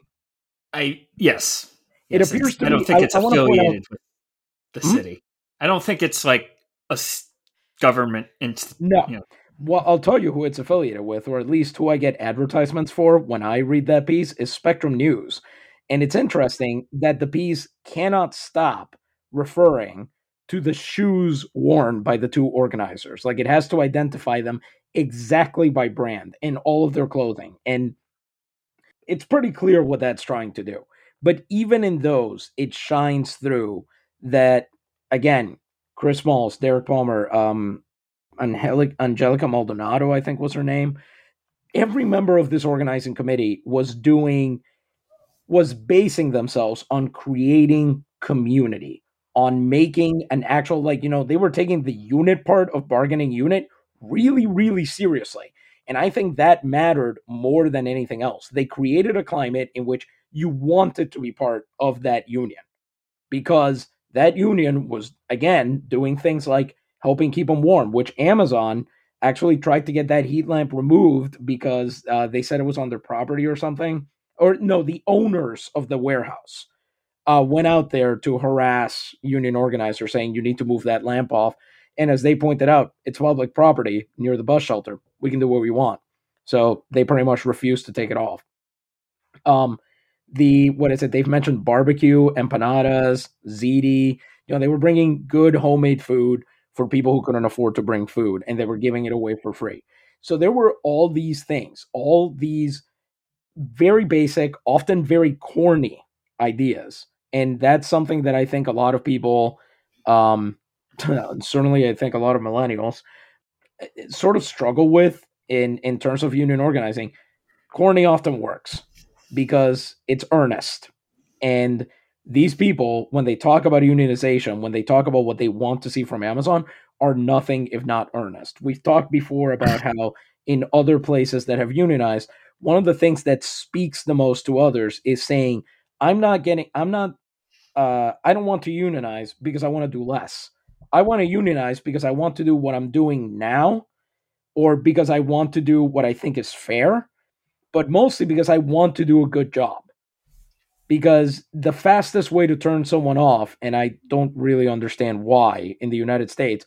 [SPEAKER 1] I yes.
[SPEAKER 2] It
[SPEAKER 1] Yes,
[SPEAKER 2] appears to
[SPEAKER 1] I don't
[SPEAKER 2] be-
[SPEAKER 1] think
[SPEAKER 2] I-
[SPEAKER 1] it's
[SPEAKER 2] I
[SPEAKER 1] affiliated with the
[SPEAKER 2] Hmm?
[SPEAKER 1] city. I don't think it's like a government inst-
[SPEAKER 2] No.
[SPEAKER 1] Yeah.
[SPEAKER 2] Well, I'll tell you who it's affiliated with, or at least who I get advertisements for when I read that piece, is Spectrum News. And it's interesting that the piece cannot stop referring to the shoes worn by the two organizers. Like it has to identify them exactly by brand in all of their clothing. And it's pretty clear what that's trying to do. But even in those, it shines through that, again, Chris Smalls, Derek Palmer, um, Angelica, Angelica Maldonado, I think was her name. Every member of this organizing committee was doing, was basing themselves on creating community, on making an actual, like, you know, they were taking the unit part of bargaining unit really, really seriously. And I think that mattered more than anything else. They created a climate in which you wanted to be part of that union because that union was, again, doing things like helping keep them warm, which Amazon actually tried to get that heat lamp removed because uh, they said it was on their property or something. Or no, the owners of the warehouse uh, went out there to harass union organizers saying you need to move that lamp off. And as they pointed out, it's public property near the bus shelter. We can do what we want. So they pretty much refused to take it off. Um, the what is it? They've mentioned barbecue, empanadas, ziti. You know, they were bringing good homemade food for people who couldn't afford to bring food, and they were giving it away for free. So there were all these things, all these very basic, often very corny ideas, and that's something that I think a lot of people, um, certainly I think a lot of millennials, eh, sort of struggle with in in terms of union organizing. Corny often works because it's earnest. And these people, when they talk about unionization, when they talk about what they want to see from Amazon, are nothing if not earnest. We've talked before about how in other places that have unionized, one of the things that speaks the most to others is saying, I'm not getting, I'm not, uh, I don't want to unionize because I want to do less. I want to unionize because I want to do what I'm doing now or because I want to do what I think is fair but mostly because I want to do a good job. Because the fastest way to turn someone off, and I don't really understand why in the United States,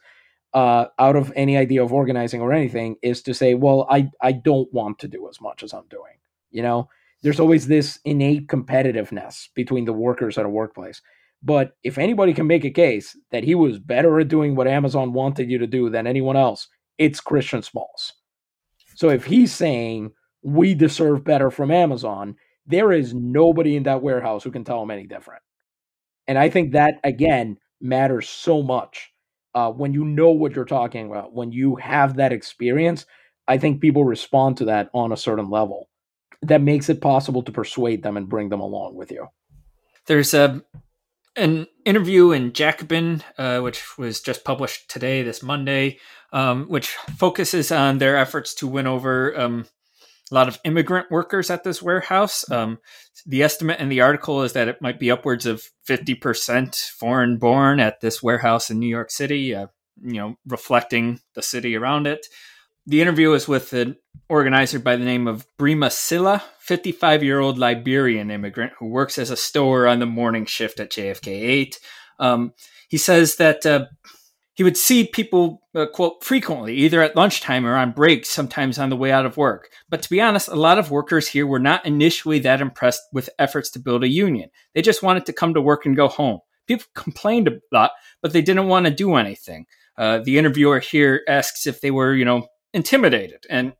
[SPEAKER 2] uh, out of any idea of organizing or anything, is to say, well, I, I don't want to do as much as I'm doing. You know, there's always this innate competitiveness between the workers at a workplace. But if anybody can make a case that he was better at doing what Amazon wanted you to do than anyone else, it's Christian Smalls. So if he's saying, we deserve better from Amazon, there is nobody in that warehouse who can tell him any different. And I think that, again, matters so much uh, when you know what you're talking about, when you have that experience. I think people respond to that on a certain level that makes it possible to persuade them and bring them along with you.
[SPEAKER 1] There's a an interview in Jacobin, uh, which was just published today, this Monday, um, which focuses on their efforts to win over um, a lot of immigrant workers at this warehouse. Um, the estimate in the article is that it might be upwards of 50% foreign born at this warehouse in New York City, uh, you know, reflecting the city around it. The interview is with an organizer by the name of Brima Silla, 55 year old Liberian immigrant who works as a stower on the morning shift at JFK 8. Um, he says that uh, he would see people, uh, quote, frequently, either at lunchtime or on breaks, sometimes on the way out of work. But to be honest, a lot of workers here were not initially that impressed with efforts to build a union. They just wanted to come to work and go home. People complained a lot, but they didn't want to do anything. Uh, the interviewer here asks if they were, you know, intimidated. And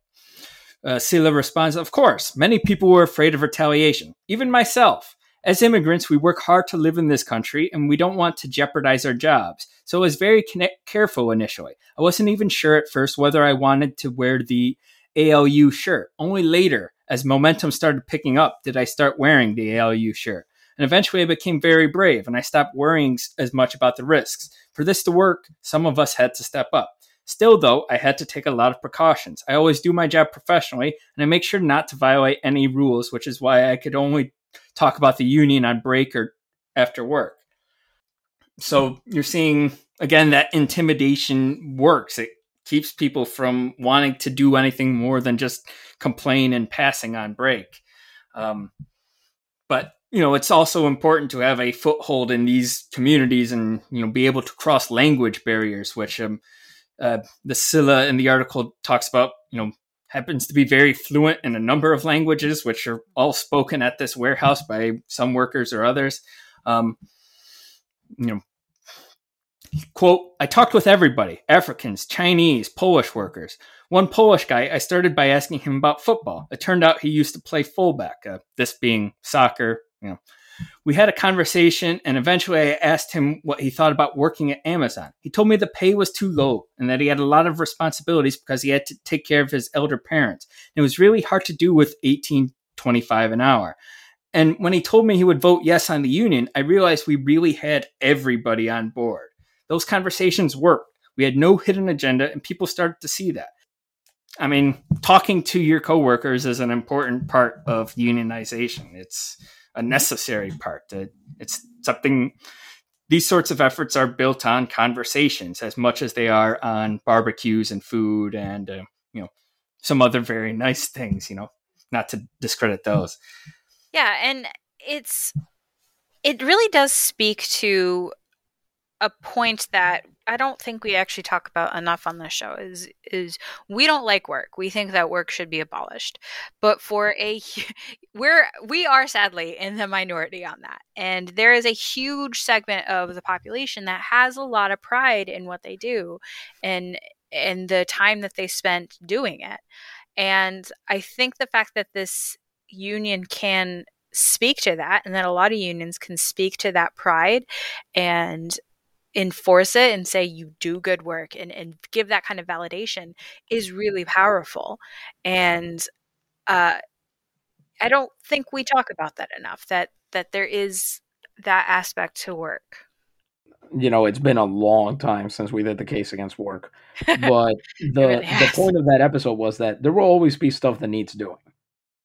[SPEAKER 1] uh, Sila responds, Of course, many people were afraid of retaliation, even myself. As immigrants, we work hard to live in this country and we don't want to jeopardize our jobs. So I was very careful initially. I wasn't even sure at first whether I wanted to wear the ALU shirt. Only later, as momentum started picking up, did I start wearing the ALU shirt. And eventually I became very brave and I stopped worrying as much about the risks. For this to work, some of us had to step up. Still, though, I had to take a lot of precautions. I always do my job professionally and I make sure not to violate any rules, which is why I could only talk about the union on break or after work. So you're seeing again that intimidation works. It keeps people from wanting to do anything more than just complain and passing on break. Um, but you know, it's also important to have a foothold in these communities and you know be able to cross language barriers, which um, uh, the Silla in the article talks about. You know, happens to be very fluent in a number of languages, which are all spoken at this warehouse by some workers or others. Um, you know, quote, I talked with everybody Africans, Chinese, Polish workers. One Polish guy, I started by asking him about football. It turned out he used to play fullback, uh, this being soccer, you know. We had a conversation, and eventually I asked him what he thought about working at Amazon. He told me the pay was too low and that he had a lot of responsibilities because he had to take care of his elder parents. It was really hard to do with 18.25 an hour. And when he told me he would vote yes on the union, I realized we really had everybody on board. Those conversations worked. We had no hidden agenda, and people started to see that. I mean, talking to your coworkers is an important part of unionization. It's a necessary part. It's something these sorts of efforts are built on conversations as much as they are on barbecues and food and uh, you know some other very nice things you know not to discredit those
[SPEAKER 3] yeah and it's it really does speak to a point that I don't think we actually talk about enough on this show is is we don't like work. We think that work should be abolished. But for a we're we are sadly in the minority on that. And there is a huge segment of the population that has a lot of pride in what they do and and the time that they spent doing it. And I think the fact that this union can speak to that and that a lot of unions can speak to that pride and enforce it and say you do good work and, and give that kind of validation is really powerful. And uh, i don't think we talk about that enough that that there is that aspect to work.
[SPEAKER 2] You know it's been a long time since we did the case against work but the really the point of that episode was that there will always be stuff that needs doing.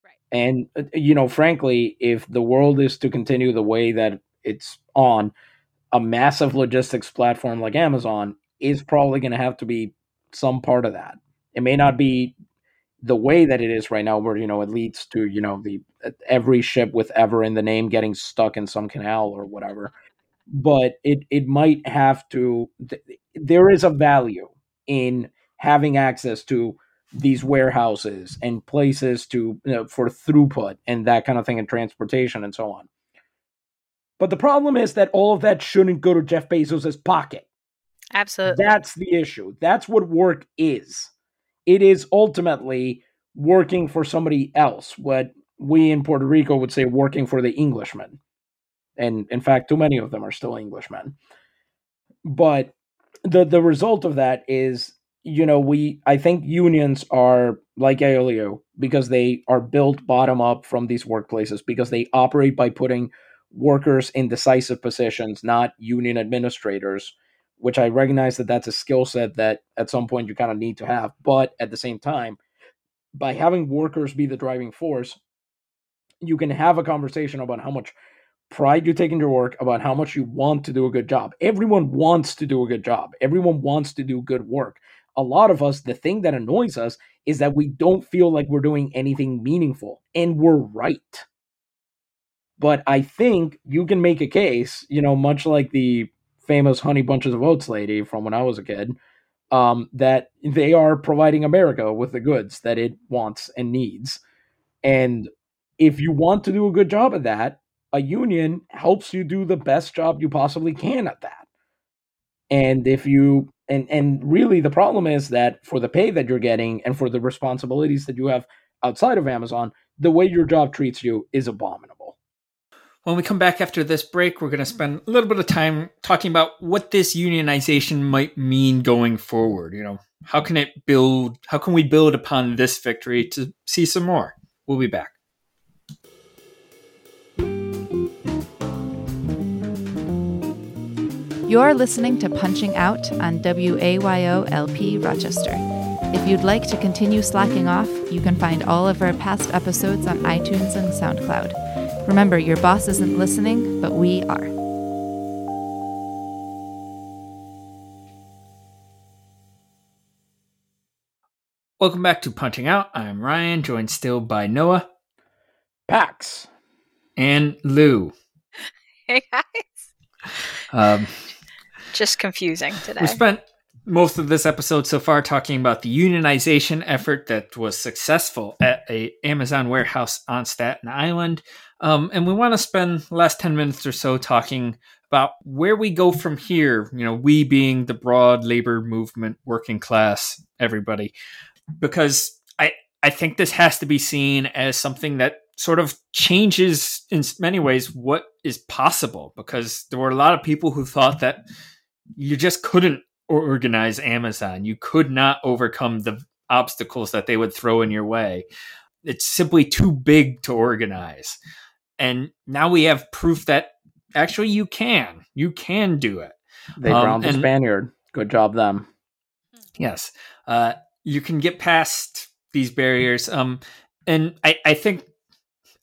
[SPEAKER 2] Right. And uh, you know frankly if the world is to continue the way that it's on a massive logistics platform like Amazon is probably going to have to be some part of that. It may not be the way that it is right now, where you know it leads to you know the every ship with ever in the name getting stuck in some canal or whatever. But it it might have to. there is a value in having access to these warehouses and places to you know, for throughput and that kind of thing and transportation and so on. But the problem is that all of that shouldn't go to Jeff Bezos' pocket.
[SPEAKER 3] Absolutely.
[SPEAKER 2] That's the issue. That's what work is. It is ultimately working for somebody else, what we in Puerto Rico would say working for the Englishman. And in fact, too many of them are still Englishmen. But the the result of that is, you know, we I think unions are like ALU because they are built bottom up from these workplaces because they operate by putting workers in decisive positions, not union administrators, which I recognize that that's a skill set that at some point you kind of need to have. But at the same time, by having workers be the driving force, you can have a conversation about how much pride you take in your work, about how much you want to do a good job. Everyone wants to do a good job, everyone wants to do good work. A lot of us, the thing that annoys us is that we don't feel like we're doing anything meaningful, and we're right. But I think you can make a case, you know, much like the famous Honey Bunches of Oats lady from when I was a kid, um, that they are providing America with the goods that it wants and needs. And if you want to do a good job at that, a union helps you do the best job you possibly can at that. And if you and and really the problem is that for the pay that you're getting and for the responsibilities that you have outside of Amazon, the way your job treats you is abominable.
[SPEAKER 1] When we come back after this break, we're going to spend a little bit of time talking about what this unionization might mean going forward. You know, how can it build, how can we build upon this victory to see some more? We'll be back.
[SPEAKER 5] You're listening to Punching Out on WAYO LP Rochester. If you'd like to continue slacking off, you can find all of our past episodes on iTunes and SoundCloud. Remember, your boss isn't listening, but we are.
[SPEAKER 1] Welcome back to Punching Out. I'm Ryan, joined still by Noah.
[SPEAKER 2] Pax.
[SPEAKER 1] And Lou.
[SPEAKER 3] Hey guys.
[SPEAKER 1] Um,
[SPEAKER 3] Just confusing today.
[SPEAKER 1] We spent most of this episode so far talking about the unionization effort that was successful at a Amazon warehouse on Staten Island. Um, and we want to spend last 10 minutes or so talking about where we go from here, you know, we being the broad labor movement, working class, everybody. Because I I think this has to be seen as something that sort of changes in many ways what is possible because there were a lot of people who thought that you just couldn't organize Amazon. You could not overcome the obstacles that they would throw in your way. It's simply too big to organize. And now we have proof that actually you can. You can do it.
[SPEAKER 2] They um, drowned the Spaniard. Good job, them.
[SPEAKER 1] Yes. Uh, you can get past these barriers. Um, and I, I think,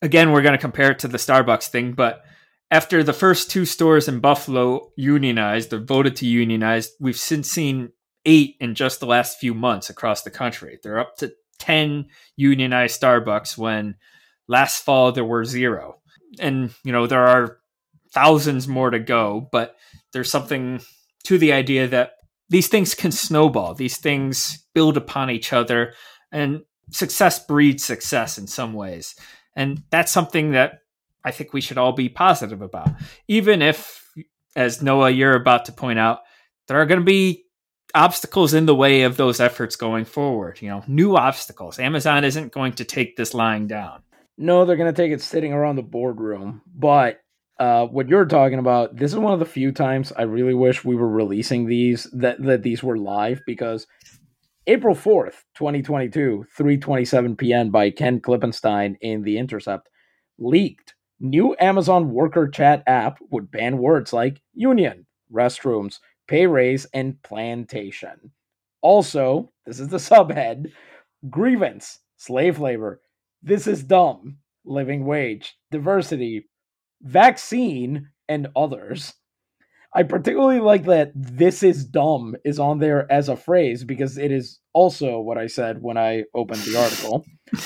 [SPEAKER 1] again, we're going to compare it to the Starbucks thing, but after the first two stores in Buffalo unionized or voted to unionize, we've since seen eight in just the last few months across the country. They're up to 10 unionized Starbucks when last fall there were zero. And, you know, there are thousands more to go, but there's something to the idea that these things can snowball, these things build upon each other, and success breeds success in some ways. And that's something that I think we should all be positive about. Even if, as Noah, you're about to point out, there are going to be obstacles in the way of those efforts going forward. You know, new obstacles. Amazon isn't going to take this lying down.
[SPEAKER 2] No, they're going to take it sitting around the boardroom. But uh, what you're talking about, this is one of the few times I really wish we were releasing these that that these were live because April 4th, 2022, 3:27 p.m. by Ken Klippenstein in The Intercept leaked New Amazon worker chat app would ban words like union, restrooms, pay raise, and plantation. Also, this is the subhead grievance, slave labor, this is dumb, living wage, diversity, vaccine, and others. I particularly like that this is dumb is on there as a phrase because it is also what I said when I opened the article.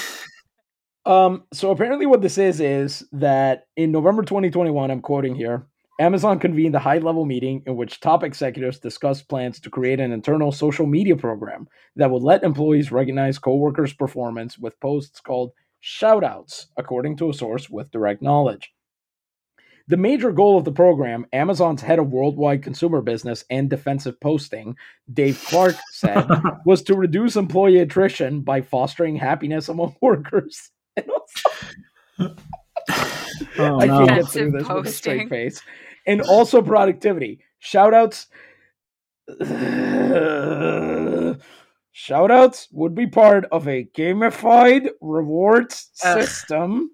[SPEAKER 2] Um, so apparently, what this is is that in November 2021, I'm quoting here, Amazon convened a high level meeting in which top executives discussed plans to create an internal social media program that would let employees recognize coworkers' performance with posts called shoutouts, according to a source with direct knowledge. The major goal of the program, Amazon's head of worldwide consumer business and defensive posting, Dave Clark, said, was to reduce employee attrition by fostering happiness among workers oh, I can't get through this posting. with a straight face. And also productivity. Shoutouts. Shoutouts would be part of a gamified rewards system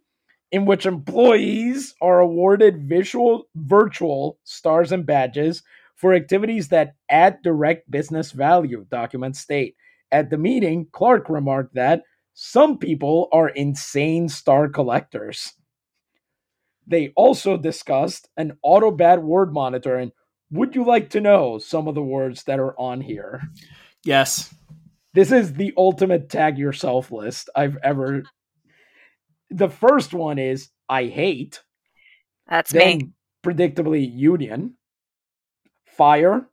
[SPEAKER 2] in which employees are awarded visual virtual stars and badges for activities that add direct business value, documents state. At the meeting, Clark remarked that some people are insane star collectors. They also discussed an auto bad word monitor. And would you like to know some of the words that are on here?
[SPEAKER 1] Yes.
[SPEAKER 2] This is the ultimate tag yourself list I've ever. The first one is I hate.
[SPEAKER 3] That's then, me.
[SPEAKER 2] Predictably, union. fire,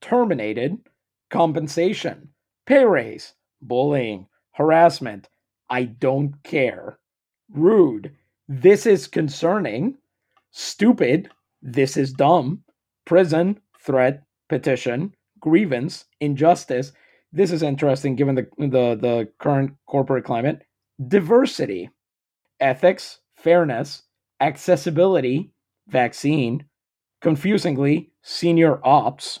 [SPEAKER 2] terminated, compensation, pay raise, bullying, harassment, I don't care, rude, this is concerning, stupid, this is dumb, prison, threat, petition, grievance, injustice. This is interesting given the the, the current corporate climate. Diversity, ethics, fairness, accessibility, vaccine, confusingly, senior ops,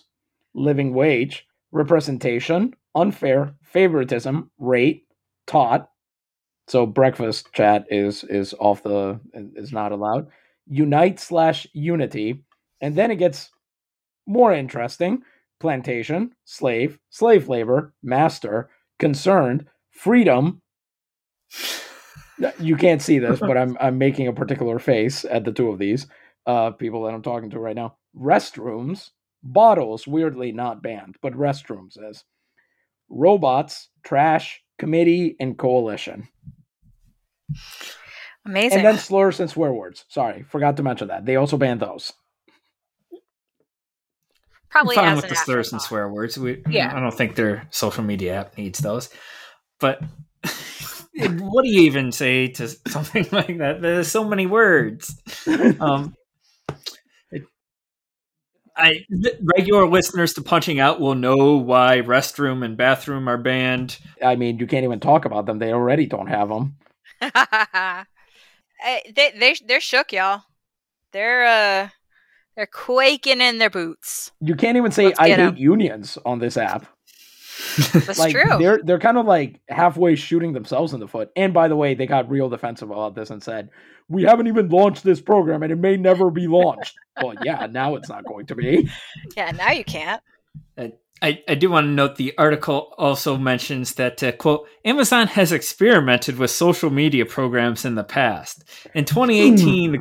[SPEAKER 2] living wage, representation, unfair, favoritism, rate, taught. So breakfast chat is is off the is not allowed. Unite slash unity, and then it gets more interesting. Plantation, slave, slave labor, master, concerned, freedom. You can't see this, but I'm I'm making a particular face at the two of these uh, people that I'm talking to right now. Restrooms, bottles, weirdly not banned, but restrooms is. Robots, trash, committee, and coalition.
[SPEAKER 3] Amazing.
[SPEAKER 2] And then slurs and swear words. Sorry, forgot to mention that. They also banned those.
[SPEAKER 3] Probably
[SPEAKER 1] fine with the slurs and swear words. We,
[SPEAKER 3] Yeah.
[SPEAKER 1] I don't think their social media app needs those. But what do you even say to something like that? There's so many words. Um, I regular listeners to punching out will know why restroom and bathroom are banned.
[SPEAKER 2] I mean, you can't even talk about them. They already don't have them.
[SPEAKER 3] Eh, they they they're shook, y'all. They're uh they're quaking in their boots.
[SPEAKER 2] You can't even say
[SPEAKER 3] Let's
[SPEAKER 2] I
[SPEAKER 3] hate
[SPEAKER 2] hate
[SPEAKER 3] 'em."
[SPEAKER 2] unions on this app.
[SPEAKER 3] That's
[SPEAKER 2] like
[SPEAKER 3] true.
[SPEAKER 2] they're they're kind of like halfway shooting themselves in the foot. And by the way, they got real defensive about this and said, "We haven't even launched this program, and it may never be launched." well, yeah, now it's not going to be.
[SPEAKER 3] Yeah, now you can't.
[SPEAKER 1] I, I do want to note the article also mentions that, uh, quote, Amazon has experimented with social media programs in the past. In 2018, the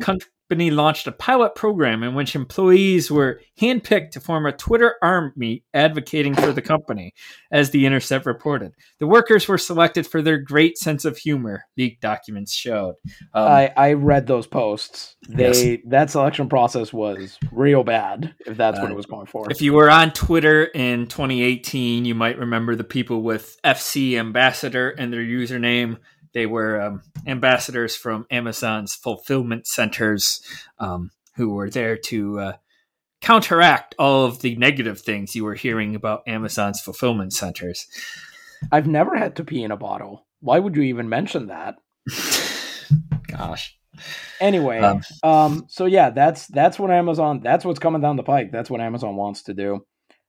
[SPEAKER 1] company launched a pilot program in which employees were handpicked to form a Twitter army advocating for the company, as The Intercept reported. The workers were selected for their great sense of humor, leaked documents showed. Um,
[SPEAKER 2] I I read those posts.
[SPEAKER 1] Yes.
[SPEAKER 2] That selection process was real bad. If that's what
[SPEAKER 1] Uh,
[SPEAKER 2] it was going for.
[SPEAKER 1] If you were on Twitter in 2018, you might remember the people with FC Ambassador and their username. They were um, ambassadors from Amazon's fulfillment centers um, who were there to uh, counteract all of the negative things you were hearing about Amazon's fulfillment centers.
[SPEAKER 2] I've never had to pee in a bottle. Why would you even mention that?
[SPEAKER 1] Gosh.
[SPEAKER 2] Anyway,
[SPEAKER 1] Um,
[SPEAKER 2] um, so yeah, that's that's what Amazon that's what's coming down the pike. That's what Amazon wants to do.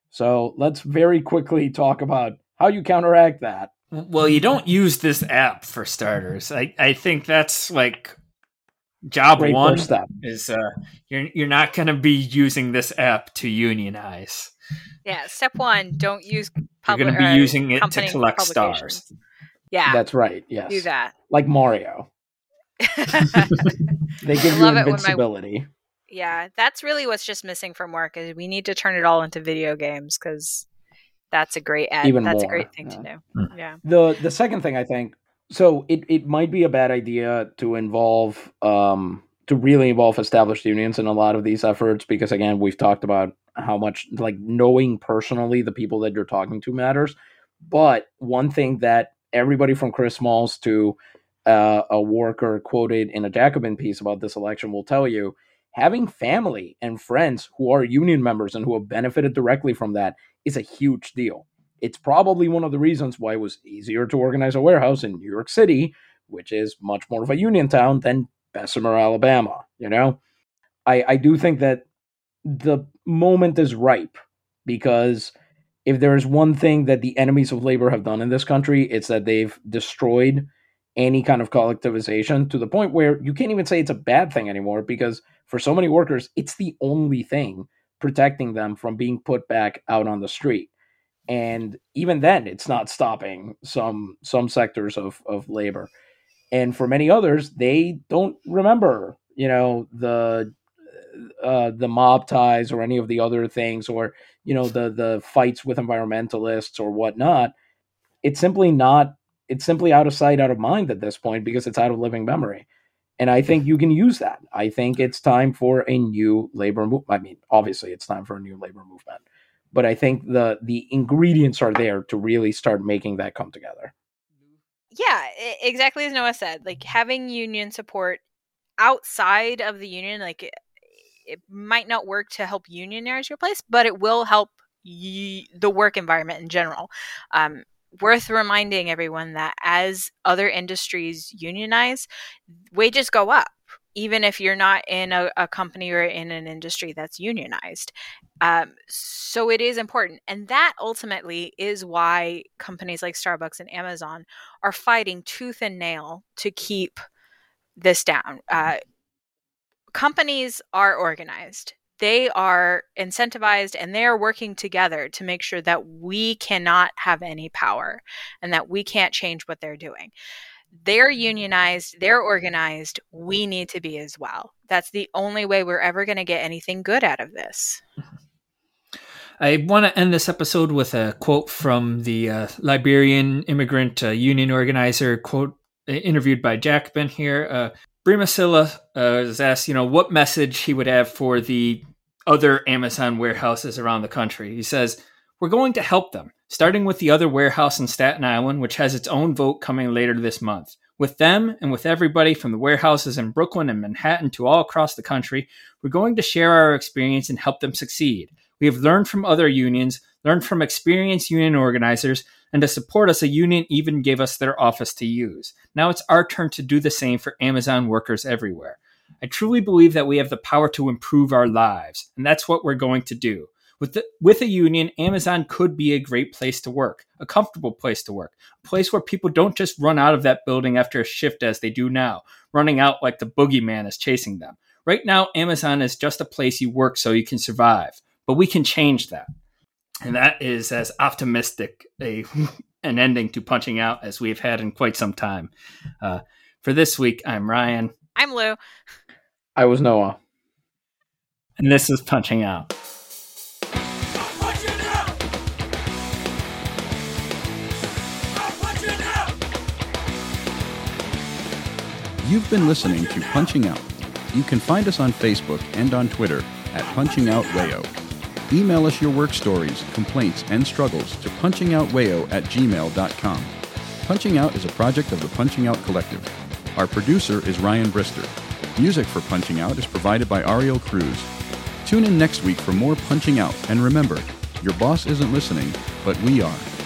[SPEAKER 2] So let's very quickly talk about how you counteract that.
[SPEAKER 1] Well, you don't use this app for starters. I, I think that's like job
[SPEAKER 2] Great
[SPEAKER 1] one
[SPEAKER 2] first step.
[SPEAKER 1] is uh, you're you're not going to be using this app to unionize.
[SPEAKER 3] Yeah, step one: don't use.
[SPEAKER 1] You're going to be using it to collect stars.
[SPEAKER 3] Yeah,
[SPEAKER 2] That's right. Yes.
[SPEAKER 3] do that.
[SPEAKER 2] Like Mario. They give
[SPEAKER 3] I
[SPEAKER 2] you
[SPEAKER 3] love it when my-
[SPEAKER 2] invincibility.
[SPEAKER 3] yeah, that's really what's just missing from work is we need to turn it all into video games because that's a great ad.
[SPEAKER 2] Even
[SPEAKER 3] that's a great thing to
[SPEAKER 2] yeah.
[SPEAKER 3] do.
[SPEAKER 1] Hmm.
[SPEAKER 3] Yeah.
[SPEAKER 2] The the second thing I think so it, it might be a bad idea to involve um to really involve established unions in a lot of these efforts because again we've talked about how much like knowing personally the people that you're talking to matters. But one thing that everybody from Chris Smalls to uh, a worker quoted in a Jacobin piece about this election will tell you having family and friends who are union members and who have benefited directly from that is a huge deal. It's probably one of the reasons why it was easier to organize a warehouse in New York City, which is much more of a union town than Bessemer, Alabama. You know, I, I do think that the moment is ripe because if there is one thing that the enemies of labor have done in this country, it's that they've destroyed any kind of collectivization to the point where you can't even say it's a bad thing anymore because for so many workers, it's the only thing protecting them from being put back out on the street. And even then, it's not stopping some some sectors of, of labor. And for many others, they don't remember, you know, the uh, the mob ties or any of the other things, or you know, the the fights with environmentalists or whatnot. It's simply not. It's simply out of sight, out of mind at this point because it's out of living memory. And I think you can use that. I think it's time for a new labor movement. I mean, obviously, it's time for a new labor movement, but I think the the ingredients are there to really start making that come together.
[SPEAKER 3] Yeah, exactly as Noah said. Like having union support outside of the union, like it, it might not work to help unionize your place, but it will help y- the work environment in general. Um, worth reminding everyone that as other industries unionize, wages go up, even if you're not in a, a company or in an industry that's unionized. Um, so it is important. And that ultimately is why companies like Starbucks and Amazon are fighting tooth and nail to keep this down. Uh, companies are organized they are incentivized and they are working together to make sure that we cannot have any power and that we can't change what they're doing. They're unionized, they're organized. We need to be as well. That's the only way we're ever going to get anything good out of this.
[SPEAKER 1] I want to end this episode with a quote from the uh, Liberian immigrant uh, union organizer, quote interviewed by Jacobin here. Uh, uh, was asked, you know, what message he would have for the other Amazon warehouses around the country. He says, We're going to help them, starting with the other warehouse in Staten Island, which has its own vote coming later this month. With them and with everybody from the warehouses in Brooklyn and Manhattan to all across the country, we're going to share our experience and help them succeed. We have learned from other unions, learned from experienced union organizers, and to support us, a union even gave us their office to use. Now it's our turn to do the same for Amazon workers everywhere. I truly believe that we have the power to improve our lives, and that's what we're going to do. With, the, with a union, Amazon could be a great place to work, a comfortable place to work, a place where people don't just run out of that building after a shift as they do now, running out like the boogeyman is chasing them. Right now, Amazon is just a place you work so you can survive, but we can change that. And that is as optimistic a, an ending to punching out as we've had in quite some time. Uh, for this week, I'm Ryan.
[SPEAKER 3] I'm Lou.
[SPEAKER 2] I was Noah.
[SPEAKER 1] And this is Punching Out.
[SPEAKER 6] You've been listening to Punching Out. You can find us on Facebook and on Twitter at Punching Out Wayo. Email us your work stories, complaints, and struggles to punchingoutwayo at gmail.com. Punching Out is a project of the Punching Out Collective. Our producer is Ryan Brister. Music for Punching Out is provided by Ariel Cruz. Tune in next week for more Punching Out, and remember, your boss isn't listening, but we are.